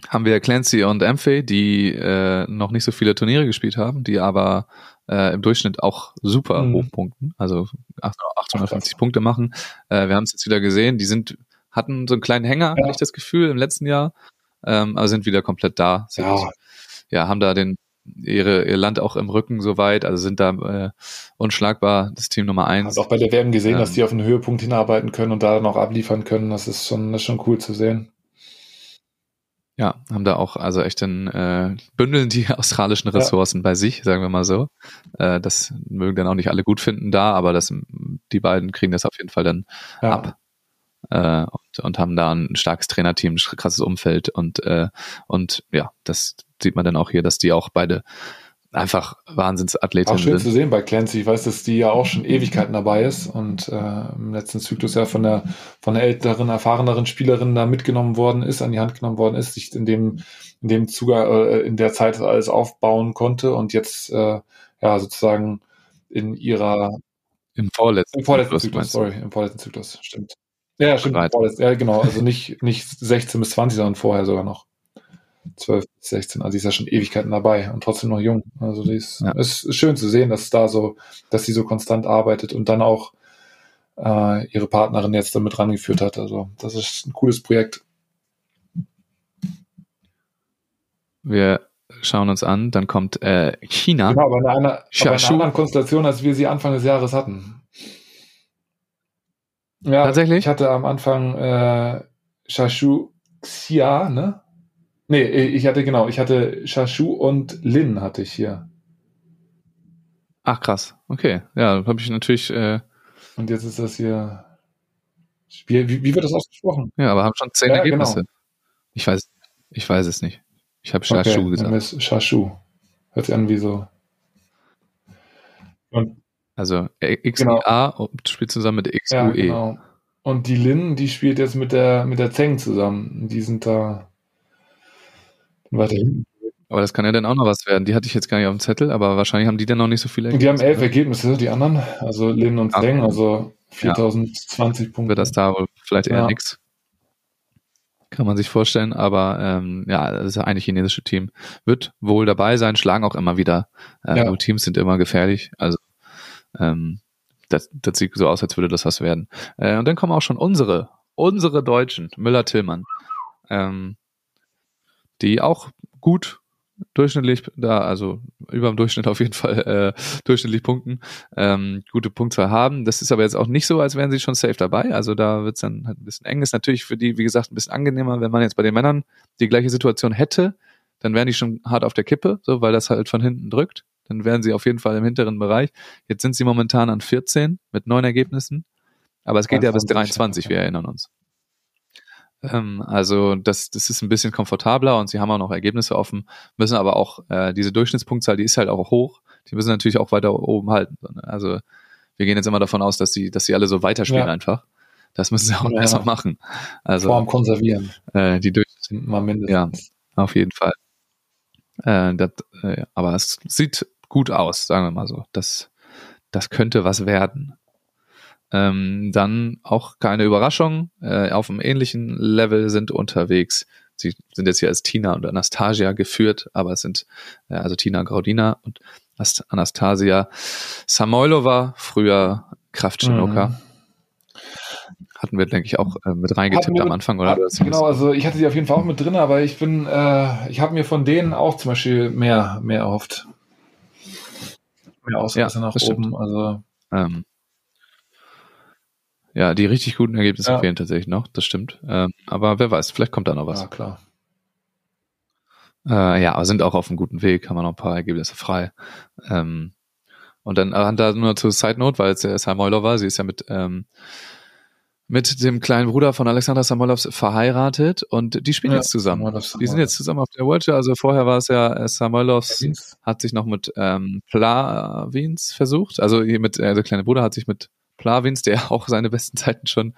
haben wir Clancy und Amphe, die äh, noch nicht so viele Turniere gespielt haben, die aber äh, im Durchschnitt auch super Mhm. hoch punkten, also 850 Punkte machen. Äh, wir haben es jetzt wieder gesehen, die sind hatten so einen kleinen Hänger, Ja. hatte ich das Gefühl, im letzten Jahr, ähm, aber sind wieder komplett da. Sind, Ja. ja, haben da den ihre ihr Land auch im Rücken soweit, also sind da äh, unschlagbar, das Team Nummer eins. Hast auch bei der WM gesehen, dass Ähm. die auf einen Höhepunkt hinarbeiten können und da dann auch abliefern können. Das ist schon, das ist schon cool zu sehen. Ja, haben da auch also echt den äh, bündeln die australischen Ressourcen bei sich, sagen wir mal so. Äh, das mögen dann auch nicht alle gut finden da, aber das die beiden kriegen das auf jeden Fall dann Ja. ab. Äh, und, und haben da ein starkes Trainerteam, ein krasses Umfeld und äh, und ja, das sieht man dann auch hier, dass die auch beide einfach Auch Wahnsinnsathletinnen schön sind. zu sehen bei Clancy. Ich weiß, dass die ja auch schon Ewigkeiten dabei ist und äh, im letzten Zyklus ja von der von der älteren, erfahreneren Spielerin da mitgenommen worden ist, an die Hand genommen worden ist, sich in dem in dem Zuge äh, in der Zeit alles aufbauen konnte und jetzt äh, ja sozusagen in ihrer Im vorletzten, im vorletzten Zyklus, sorry, im vorletzten Zyklus, stimmt. Ja, stimmt, vorletzten, ja genau, also nicht nicht 16 bis 20, sondern vorher sogar noch. 12 bis 16, also die ist ja schon Ewigkeiten dabei und trotzdem noch jung. Also die ist, Ja. es ist schön zu sehen, dass da so, dass sie so konstant arbeitet und dann auch äh, ihre Partnerin jetzt damit rangeführt hat. Also das ist ein cooles Projekt. Wir schauen uns an, dann kommt äh, China. Genau, aber in einer, aber in einer anderen Konstellation, als wir sie Anfang des Jahres hatten. Ja, Tatsächlich? Ich hatte am Anfang äh, Shashu Xia, ne? Nee, ich hatte genau, ich hatte Shashu und Lin hatte ich hier. Ach krass, okay. Ja, habe ich natürlich. Äh, und jetzt ist das hier. Wie, wie wird das ausgesprochen? Ja, aber haben schon zehn Ja, Ergebnisse. genau. Ich weiß, ich weiß es nicht. Ich habe Shashu okay, gesagt. Ist Shashu. Hört sich an wie so. Und Also äh, Genau. XIA und spielt zusammen mit XUE. Ja, genau. Und die Lin, die spielt jetzt mit der, mit der Zeng zusammen. Die sind da weiter hinten. Aber das kann ja dann auch noch was werden. Die hatte ich jetzt gar nicht auf dem Zettel, aber wahrscheinlich haben die dann noch nicht so viele Und die haben elf ne? Ergebnisse, die anderen. Also Lin und. Zeng, also 4020 Punkte. Wird das da wohl vielleicht eher Ja. nix. Kann man sich vorstellen, aber ähm, ja, das ist ja eigentlich chinesische Team. Wird wohl dabei sein, schlagen auch immer wieder. Äh, Ja. Teams sind immer gefährlich. Also ähm, das, das sieht so aus, als würde das was werden. Äh, und dann kommen auch schon unsere, unsere Deutschen, Müller-Tillmann, ähm, die auch gut durchschnittlich da, also über dem Durchschnitt auf jeden Fall äh, durchschnittlich punkten, ähm, gute Punktzahl haben. Das ist aber jetzt auch nicht so, als wären sie schon safe dabei. Also da wird's dann halt ein bisschen eng. Ist natürlich für die, wie gesagt, ein bisschen angenehmer, wenn man jetzt bei den Männern die gleiche Situation hätte, dann wären die schon hart auf der Kippe, so weil das halt von hinten drückt. Dann wären sie auf jeden Fall im hinteren Bereich. Jetzt sind sie momentan an 14 mit neun Ergebnissen. Aber es geht ja bis 23, 23, wir erinnern uns. Ähm, also das, das ist ein bisschen komfortabler und sie haben auch noch Ergebnisse offen, müssen aber auch, äh, diese Durchschnittspunktzahl, die ist halt auch hoch, die müssen natürlich auch weiter oben halten. ne? Also wir gehen jetzt immer davon aus, dass sie, dass sie alle so weiterspielen Ja. einfach. Das müssen sie auch Ja. erstmal machen. Also Form konservieren. äh, die durch Sind mal mindestens. auf jeden Fall. Äh, das, äh, aber es sieht gut aus, sagen wir mal so. Das, das könnte was werden. Ähm, dann auch keine Überraschung. Äh, auf einem ähnlichen Level sind unterwegs. Sie sind jetzt hier als Tina und Anastasia geführt, aber es sind äh, also Tina Graudina und Ast- Anastasia Samoilova, früher Kraftschinoka. Mhm. Hatten wir, denke ich, auch äh, mit reingetippt am Anfang, oder? Genau, also ich hatte sie auf jeden Fall auch mit drin, aber ich bin, äh, ich habe mir von denen auch zum Beispiel mehr, mehr erhofft. Mehr Ausreißer Ja, nach stimmt. oben. Also Ähm, ja, die richtig guten Ergebnisse Ja. fehlen tatsächlich noch, das stimmt. Ähm, aber wer weiß, vielleicht kommt da noch was. ja, klar. Äh, ja, aber sind auch auf einem guten Weg, haben wir noch ein paar Ergebnisse frei. Ähm, und dann äh, da nur zur Side Note, weil es ja Samoilov war, sie ist ja mit, ähm, mit dem kleinen Bruder von Alexander Samoilov verheiratet und die spielen Ja, jetzt zusammen. Samoilov, Die sind jetzt zusammen auf der World Tour, also vorher war es ja äh, Samoilov. hat sich noch mit ähm, Plavins versucht. Also mit, äh, der kleine Bruder hat sich mit Plavins, der auch seine besten Zeiten schon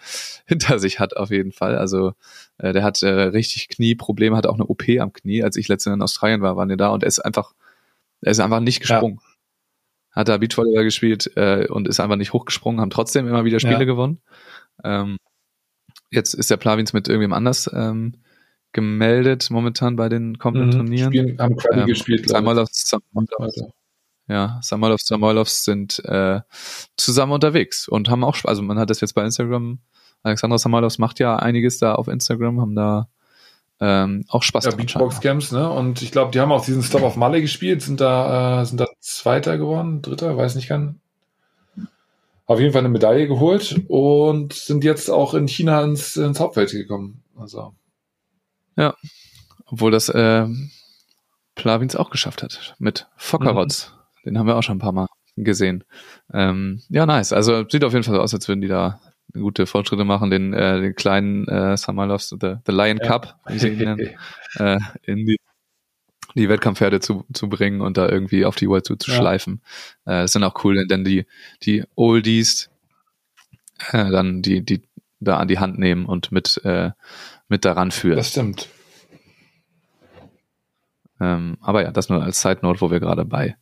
hinter sich hat, auf jeden Fall. Also äh, der hat äh, richtig Knieprobleme, hat auch eine OP am Knie. Als ich letztens in Australien war, waren die da und er ist einfach, er ist einfach nicht Ja. gesprungen. Hat da Beachvolleyball gespielt äh, und ist einfach nicht hochgesprungen, haben trotzdem immer wieder Spiele Ja. gewonnen. Ähm, jetzt ist der Plavins mit irgendwem anders ähm, gemeldet momentan bei den kommenden Mhm. Turnieren. Spielen, haben Krabby Ähm, gespielt, glaube Samoilov, ich. Ja, Samoilovs, Samoilovs sind äh, zusammen unterwegs und haben auch, also man hat das jetzt bei Instagram, Alexandra Samoilovs macht ja einiges da auf Instagram, haben da ähm, auch Spaß ja, Beachbox Camps, ne? Und ich glaube, die haben auch diesen Stop auf Malle gespielt, sind da, äh, sind da Zweiter geworden, Dritter, weiß nicht kann. Auf jeden Fall eine Medaille geholt und sind jetzt auch in China ins, ins Hauptfeld gekommen. Also, Obwohl das äh, Plavins auch geschafft hat mit Fockerotz. Den haben wir auch schon ein paar Mal gesehen. Ähm, ja, nice. Also sieht auf jeden Fall so aus, als würden die da gute Fortschritte machen, den, äh, den kleinen äh, Samoilovs, the, the Lion Ja. Cup, wie sie ihn nennen. äh, in die, die Wettkampfherde zu, zu bringen und da irgendwie auf die World Tour zu Ja. schleifen. Äh, ist dann auch cool, denn die, die Oldies äh, dann die, die da an die Hand nehmen und mit, äh, mit daran führen. das stimmt. Ähm, aber ja, das nur als Side Note, wo wir gerade bei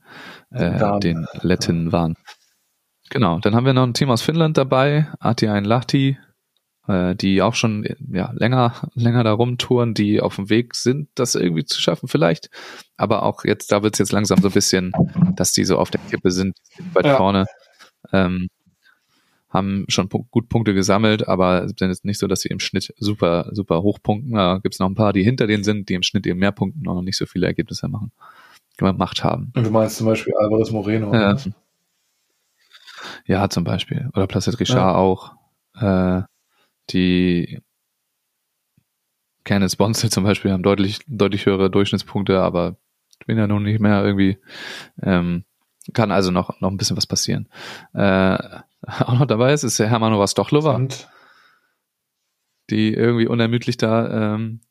äh, Damen. den Letten waren. Genau, dann haben wir noch ein Team aus Finnland dabei, Atiain Lahti, äh, die auch schon ja, länger, länger da rumtouren, die auf dem Weg sind, das irgendwie zu schaffen vielleicht. Aber auch jetzt, da wird's jetzt langsam so ein bisschen, dass die so auf der Kippe sind, weit Ja. vorne. Ähm, haben schon gut Punkte gesammelt, aber sind jetzt nicht so, dass sie im Schnitt super, super hoch punkten. Da gibt's noch ein paar, die hinter denen sind, die im Schnitt eben mehr punkten und noch nicht so viele Ergebnisse machen, gemacht haben. Und du meinst zum Beispiel Alvarez Moreno. Ja, ja zum Beispiel. Oder Placid Richard Ja. auch. Äh, die Kenneth Bonsel zum Beispiel haben deutlich, deutlich höhere Durchschnittspunkte, aber bin ja nun nicht mehr irgendwie, ähm, kann also noch, noch ein bisschen was passieren. Äh, auch noch dabei ist, ist der Hermanova Stochlova, Und die irgendwie unermüdlich da ähm,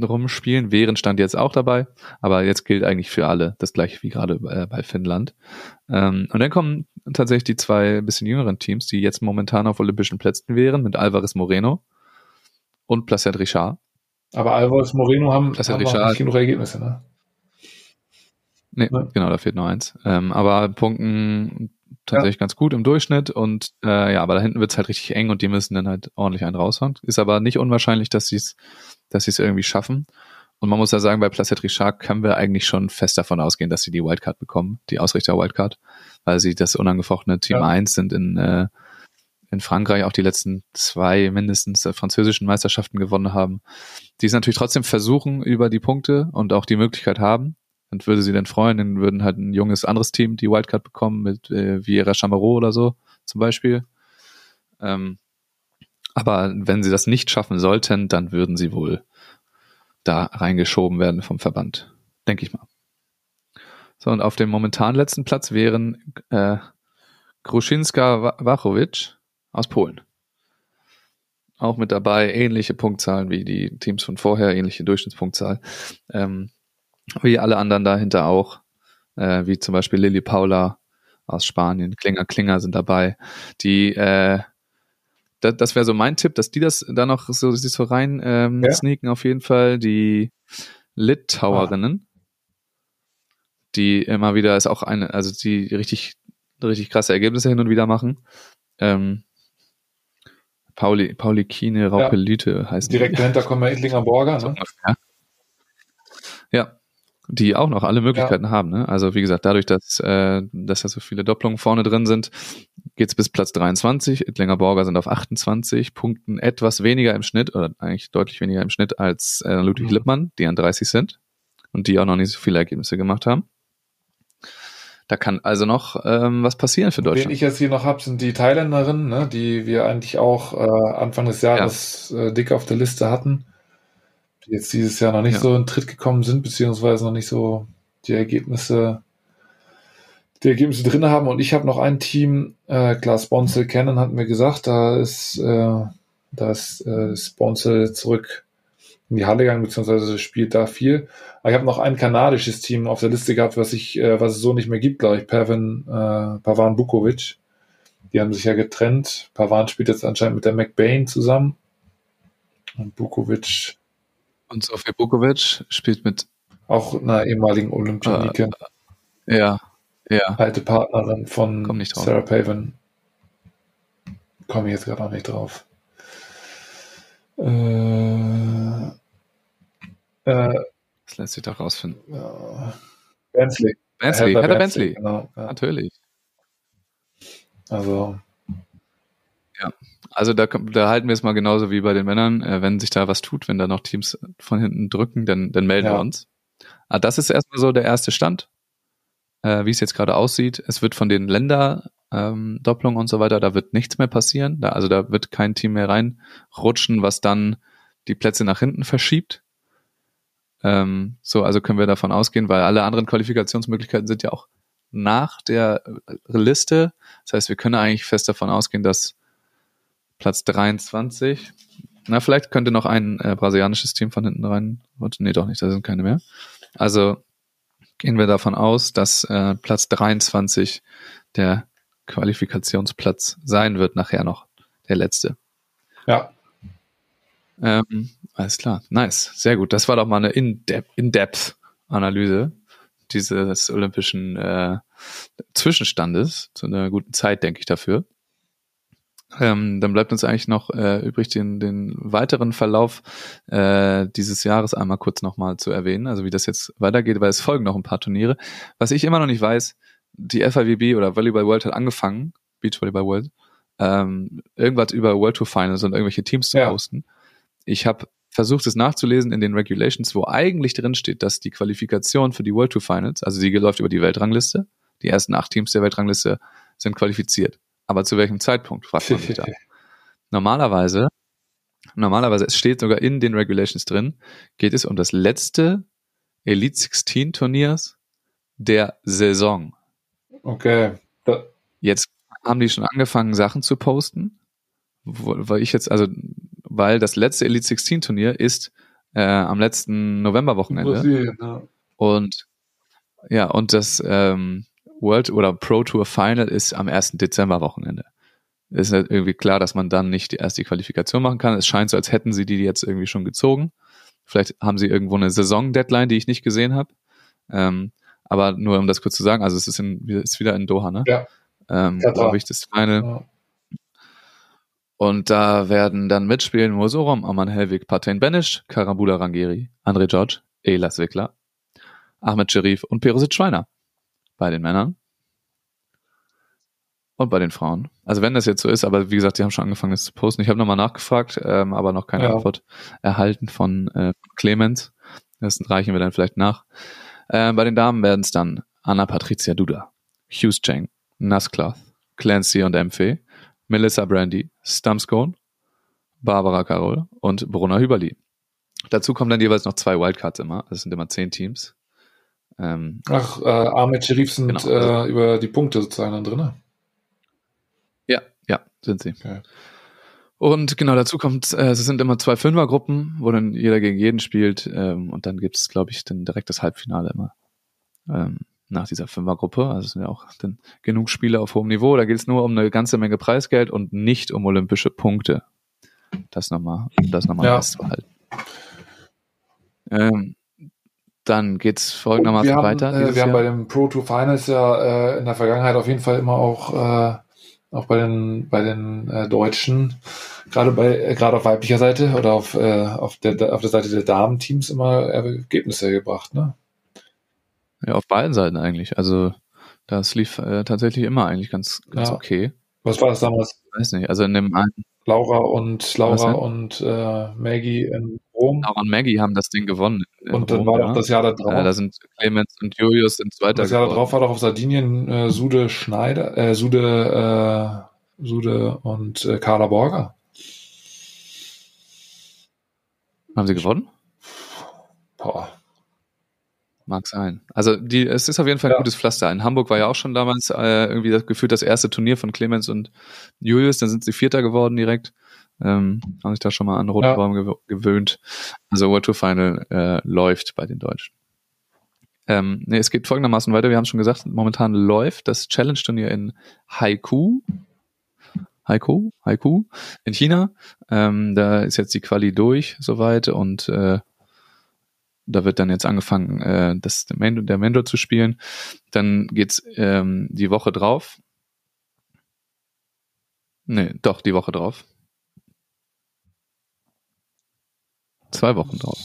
rumspielen. Wären stand jetzt auch dabei, aber jetzt gilt eigentlich für alle das gleiche wie gerade äh, bei Finnland. Ähm, und dann kommen tatsächlich die zwei bisschen jüngeren Teams, die jetzt momentan auf olympischen Plätzen wären, mit Alvarez Moreno und Placet Richard. aber Alvarez Moreno haben, ist haben noch Richard. nicht genug Ergebnisse, ne? Nee, Ja. genau, da fehlt noch eins. Ähm, aber punkten tatsächlich ganz gut im Durchschnitt und äh, ja, aber da hinten wird's halt richtig eng und die müssen dann halt ordentlich einen raushauen. Ist aber nicht unwahrscheinlich, dass sie es dass sie es irgendwie schaffen. Und man muss ja sagen, bei Placet Richard können wir eigentlich schon fest davon ausgehen, dass sie die Wildcard bekommen, die Ausrichter-Wildcard, weil sie das unangefochtene Team Ja. 1 sind in, äh, in Frankreich auch die letzten zwei mindestens äh, französischen Meisterschaften gewonnen haben. Die es natürlich trotzdem versuchen über die Punkte und auch die Möglichkeit haben. Und würde sie dann freuen, dann würden halt ein junges anderes Team die Wildcard bekommen mit äh, Vieira Chamorro oder so zum Beispiel. Ähm, aber wenn sie das nicht schaffen sollten, dann würden sie wohl da reingeschoben werden vom Verband. Denke ich mal. So, und auf dem momentan letzten Platz wären äh, Gruszynska Wa- Wachowicz aus Polen. Auch mit dabei, ähnliche Punktzahlen wie die Teams von vorher, ähnliche Durchschnittspunktzahl. Ähm, wie alle anderen dahinter auch, äh, wie zum Beispiel Lili Paula aus Spanien, Klinger Klinger sind dabei, die äh, das, das wäre so mein Tipp, dass die das da noch so sich so rein ähm, Ja. sneaken auf jeden Fall. Die Litauerinnen, die immer wieder ist auch eine, also die richtig richtig krasse Ergebnisse hin und wieder machen. Ähm, Pauli, Pauli Kine Raupelite heißt Direkt dahinter kommen wir Idlinger Borger, ne? ja. ja, die auch noch alle Möglichkeiten haben. Ne? Also wie gesagt, dadurch, dass, äh, dass da so viele Doppelungen vorne drin sind, geht's bis Platz 23. Ittlinger Borger sind auf 28 Punkten, etwas weniger im Schnitt, oder eigentlich deutlich weniger im Schnitt als äh, Ludwig Mhm. Lippmann, die an 30 sind und die auch noch nicht so viele Ergebnisse gemacht haben. Da kann also noch ähm, was passieren für Wen Deutschland. ich jetzt hier noch habe, sind die Thailänderinnen, ne, die wir eigentlich auch äh, Anfang des Jahres äh, dick auf der Liste hatten, die jetzt dieses Jahr noch nicht Ja. so in Tritt gekommen sind, beziehungsweise noch nicht so die Ergebnisse, die Ergebnisse drin haben. Und ich habe noch ein Team, äh, klar, Sponsel Cannon hat mir gesagt, da ist, äh, da ist äh, Sponsel zurück in die Halle gegangen, beziehungsweise spielt da viel. Aber ich habe noch ein kanadisches Team auf der Liste gehabt, was ich, äh, was es so nicht mehr gibt, glaube ich, Pavan, äh, Pavan Bukovic. Die haben sich ja getrennt. Pavan spielt jetzt anscheinend mit der McBain zusammen. Und Bukovic Und Sofia Bukovic spielt mit, auch einer ehemaligen Olympianike, ja, ja, alte Partnerin von Komm nicht drauf. Sarah Pavan. Komme ich jetzt gerade auch nicht drauf. Äh, äh, das lässt sich doch rausfinden. ja. Bensley. Bensley, Heather Heather Bensley, Genau. Ja. natürlich. Also, Also da, da halten wir es mal genauso wie bei den Männern. Äh, wenn sich da was tut, wenn da noch Teams von hinten drücken, dann, dann melden Ja. wir uns. Ah, das ist erstmal so der erste Stand, äh, wie es jetzt gerade aussieht. Es wird von den Länder ähm, Doppelungen und so weiter, da wird nichts mehr passieren. Da, also da wird kein Team mehr reinrutschen, was dann die Plätze nach hinten verschiebt. Ähm, so, also können wir davon ausgehen, weil alle anderen Qualifikationsmöglichkeiten sind ja auch nach der Liste. Das heißt, wir können eigentlich fest davon ausgehen, dass Platz 23. Na, vielleicht könnte noch ein äh, brasilianisches Team von hinten rein. Nee, doch nicht, da sind keine mehr. Also gehen wir davon aus, dass äh, Platz 23 der Qualifikationsplatz sein wird, nachher noch der letzte. ja, Ähm, alles klar, nice, sehr gut. Das war doch mal eine In-Depth- In-Depth-Analyse dieses olympischen äh, Zwischenstandes zu einer guten Zeit, denke ich dafür. Ähm, dann bleibt uns eigentlich noch äh, übrig, den, den weiteren Verlauf äh, dieses Jahres einmal kurz nochmal zu erwähnen, also wie das jetzt weitergeht, weil es folgen noch ein paar Turniere. Was ich immer noch nicht weiß, die FIVB oder Volleyball World hat angefangen, Beach Volleyball World, ähm, irgendwas über World Tour Finals und irgendwelche Teams zu Ja. posten. Ich habe versucht, es nachzulesen in den Regulations, wo eigentlich drin steht, dass die Qualifikation für die World Tour Finals, also die läuft über die Weltrangliste, die ersten acht Teams der Weltrangliste sind qualifiziert. Aber zu welchem Zeitpunkt, fragt man sich da. Normalerweise Normalerweise, es steht sogar in den Regulations drin, geht es um das letzte Elite 16 Turniers der Saison. Okay. Da, Jetzt haben die schon angefangen, Sachen zu posten, wo, weil ich jetzt, also, weil das letzte Elite 16 Turnier ist äh, am letzten Novemberwochenende. Brasilien, ja. Und ja, und das ähm, World oder Pro Tour Final ist am 1. Dezember Wochenende. Ist halt irgendwie klar, dass man dann nicht die erste Qualifikation machen kann. Es scheint so, als hätten sie die jetzt irgendwie schon gezogen. Vielleicht haben sie irgendwo eine Saison-Deadline, die ich nicht gesehen habe. Ähm, aber nur um das kurz zu sagen, also es ist, in, ist wieder in Doha, ne? Ja. Ähm, Katar. glaube ich, das Final. Ja. Und da werden dann mitspielen Mosorom, Aman Helvig, Patain Benisch, Karambula Rangeri, André George, Elas Wickler, Ahmed Sherif und Perusit Schreiner bei den Männern. Und bei den Frauen. Also wenn das jetzt so ist, aber wie gesagt, die haben schon angefangen, das zu posten. Ich habe nochmal nachgefragt, ähm, aber noch keine Ja. Antwort erhalten von äh, Clemens. Das reichen wir dann vielleicht nach. Äh, bei den Damen werden es dann Anna Patricia Duda, Hughes Cheng, Nascloth, Clancy und Empfee, Melissa Brandy, Stumscone, Barbara Carol und Brunner Hüberli. Dazu kommen dann jeweils noch zwei Wildcards immer. Das sind immer zehn Teams. Ähm, Ach, äh, Ahmed Sherif sind Genau, also- äh, über die Punkte sozusagen dann drin. ja, ja, sind sie. Okay. Und genau dazu kommt, äh, es sind immer zwei Fünfergruppen, wo dann jeder gegen jeden spielt. Ähm, und dann gibt es, glaube ich, dann direkt das Halbfinale immer. Ähm, nach dieser Fünfergruppe. Also es sind ja auch dann genug Spiele auf hohem Niveau. Da geht es nur um eine ganze Menge Preisgeld und nicht um olympische Punkte. Das nochmal, um das nochmal Ja. festzuhalten. Ähm, dann geht's folgendermaßen haben, weiter. äh, wir haben Jahr. bei den Pro Tour Finals ja äh, in der Vergangenheit auf jeden Fall immer auch, äh, auch bei den, bei den äh, Deutschen, gerade bei, äh, gerade auf weiblicher Seite oder auf, äh, auf, der, auf der Seite der Damenteams immer Ergebnisse gebracht, ne? ja, auf beiden Seiten eigentlich. Also das lief äh, tatsächlich immer eigentlich ganz, ganz Ja. okay. Was war das damals? Weiß nicht. Also in dem einen Laura und Laura und äh, Maggie in Rom. Laura und Maggie haben das Ding gewonnen. und dann Rom, war ja. doch das Jahr da drauf. Äh, da sind Clemens und Julius sind Zweiter das Jahr da drauf war doch auf Sardinien äh, Sude Schneider, äh, Sude, äh, Sude und äh, Carla Borger. Haben sie gewonnen? Boah. Mag sein. Also die, es ist auf jeden Fall ein Ja. gutes Pflaster. In Hamburg war ja auch schon damals äh, irgendwie das gefühlt das erste Turnier von Clemens und Julius. Dann sind sie Vierter geworden direkt. Ähm, haben sich da schon mal an roten Ja. Baum gew gewöhnt. Also World Tour Final äh, läuft bei den Deutschen. Ähm, nee, es geht folgendermaßen weiter. Wir haben schon gesagt, momentan läuft das Challenge-Turnier in Haiku. Haiku, Haiku in China. Ähm, da ist jetzt die Quali durch soweit und äh, da wird dann jetzt angefangen, äh, das der Mendo, der Mendo zu spielen. Dann geht's ähm, die Woche drauf. Nee, doch, die Woche drauf. Zwei Wochen drauf.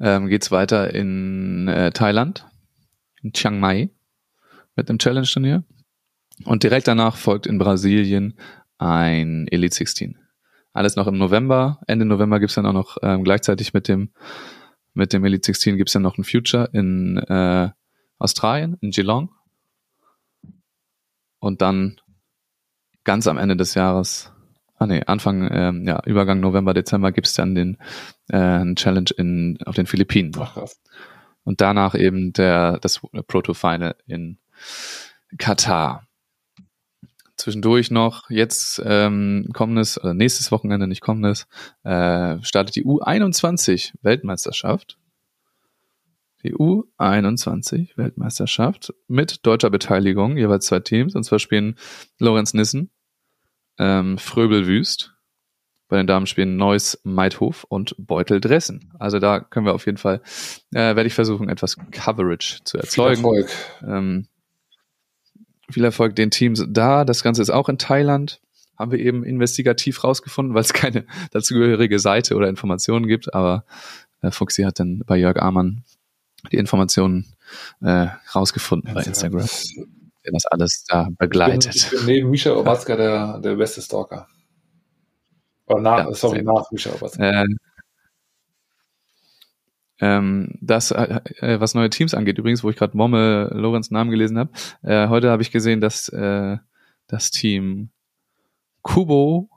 Ähm, geht's weiter in äh, Thailand, in Chiang Mai, mit einem Challenge-Turnier. Und direkt danach folgt in Brasilien ein Elite 16. Alles noch im November. Ende November gibt's dann auch noch ähm, gleichzeitig mit dem mit dem Elite 16 gibt's dann noch ein Future in äh, Australien, in Geelong. Und dann ganz am Ende des Jahres, ah nee, Anfang, ähm, ja, Übergang November, Dezember gibt's dann den äh, Challenge in auf den Philippinen. Ach krass. Und danach eben der das Proto Final in Katar. Zwischendurch noch, jetzt ähm, kommendes, oder nächstes Wochenende, nicht kommendes, äh, startet die U21 Weltmeisterschaft. Die U21 Weltmeisterschaft mit deutscher Beteiligung, jeweils zwei Teams. Und zwar spielen Lorenz Nissen, ähm, Fröbel Wüst. Bei den Damen spielen Neuss Meidhof und Beutel Dressen. Also da können wir auf jeden Fall, äh, werde ich versuchen, etwas Coverage zu Viel erzeugen. Erfolg. Ähm, viel Erfolg den Teams da. Das Ganze ist auch in Thailand. Haben wir eben investigativ rausgefunden, weil es keine dazugehörige Seite oder Informationen gibt. Aber äh, Fuxi hat dann bei Jörg Amann die Informationen äh, rausgefunden bei Instagram, der das alles da Ich bin, begleitet. ich bin neben Misha Obatzka der, der beste Stalker. Oder nach, Ja, sorry, nach Misha Obatzka. Äh, ähm, das, äh, äh, was neue Teams angeht, übrigens, wo ich gerade Momme Lorenz Namen gelesen habe, äh, heute habe ich gesehen, dass äh, das Team Kubo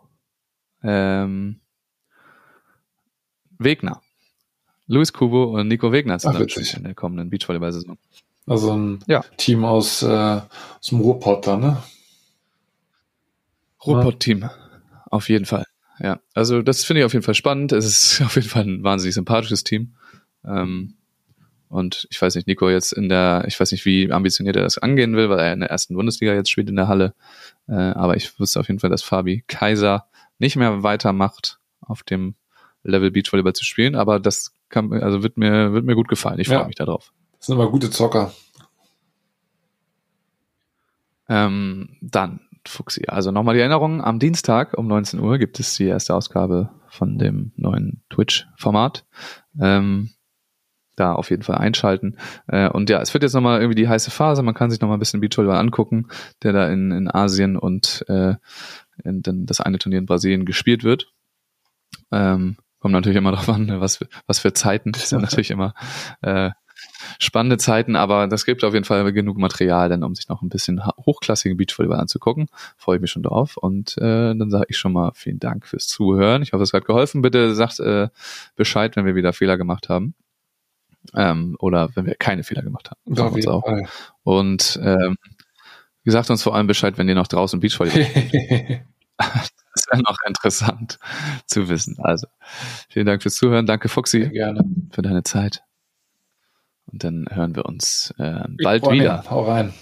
ähm, Wegner. Luis Kubo und Nico Wegner Ach, witzig. in der kommenden Beachvolleyball-Saison. Also ein Ja. Team aus, äh, aus dem Ruhrpott da, ne? Ruhrpott-Team. Auf jeden Fall. Ja, also das finde ich auf jeden Fall spannend. Es ist auf jeden Fall ein wahnsinnig sympathisches Team. Ähm, und ich weiß nicht, Nico jetzt in der, ich weiß nicht, wie ambitioniert er das angehen will, weil er in der ersten Bundesliga jetzt spielt in der Halle. Äh, aber ich wusste auf jeden Fall, dass Fabi Kaiser nicht mehr weitermacht, auf dem Level Beachvolleyball zu spielen. Aber das kann, also wird mir, wird mir gut gefallen. Ich freue Ja. mich darauf. Das sind aber gute Zocker. Ähm, dann, Fuchsi. Also nochmal die Erinnerung, am Dienstag um 19 Uhr gibt es die erste Ausgabe von dem neuen Twitch-Format. Ähm, da auf jeden Fall einschalten. Äh, und ja, es wird jetzt nochmal irgendwie die heiße Phase. Man kann sich nochmal ein bisschen Beachvolleyball angucken, der da in, in Asien und äh, in, in das eine Turnier in Brasilien gespielt wird. Ähm, kommt natürlich immer darauf an, ne, was für, was für Zeiten. Das sind natürlich immer äh, spannende Zeiten, aber das gibt auf jeden Fall genug Material, dann, um sich noch ein bisschen hochklassigen Beachvolleyball anzugucken. Freue ich mich schon drauf. Und äh, dann sage ich schon mal vielen Dank fürs Zuhören. Ich hoffe, es hat geholfen. Bitte sagt äh, Bescheid, wenn wir wieder Fehler gemacht haben. Ähm, oder wenn wir keine Fehler gemacht haben. Auf uns auch. Fall. Und ähm, sagt uns vor allem Bescheid, wenn ihr noch draußen Beachvolleyball Das wäre noch interessant zu wissen. Also, vielen Dank fürs Zuhören. Danke, Fuxi, Gerne. für deine Zeit. Und dann hören wir uns äh, bald wieder. Hau rein.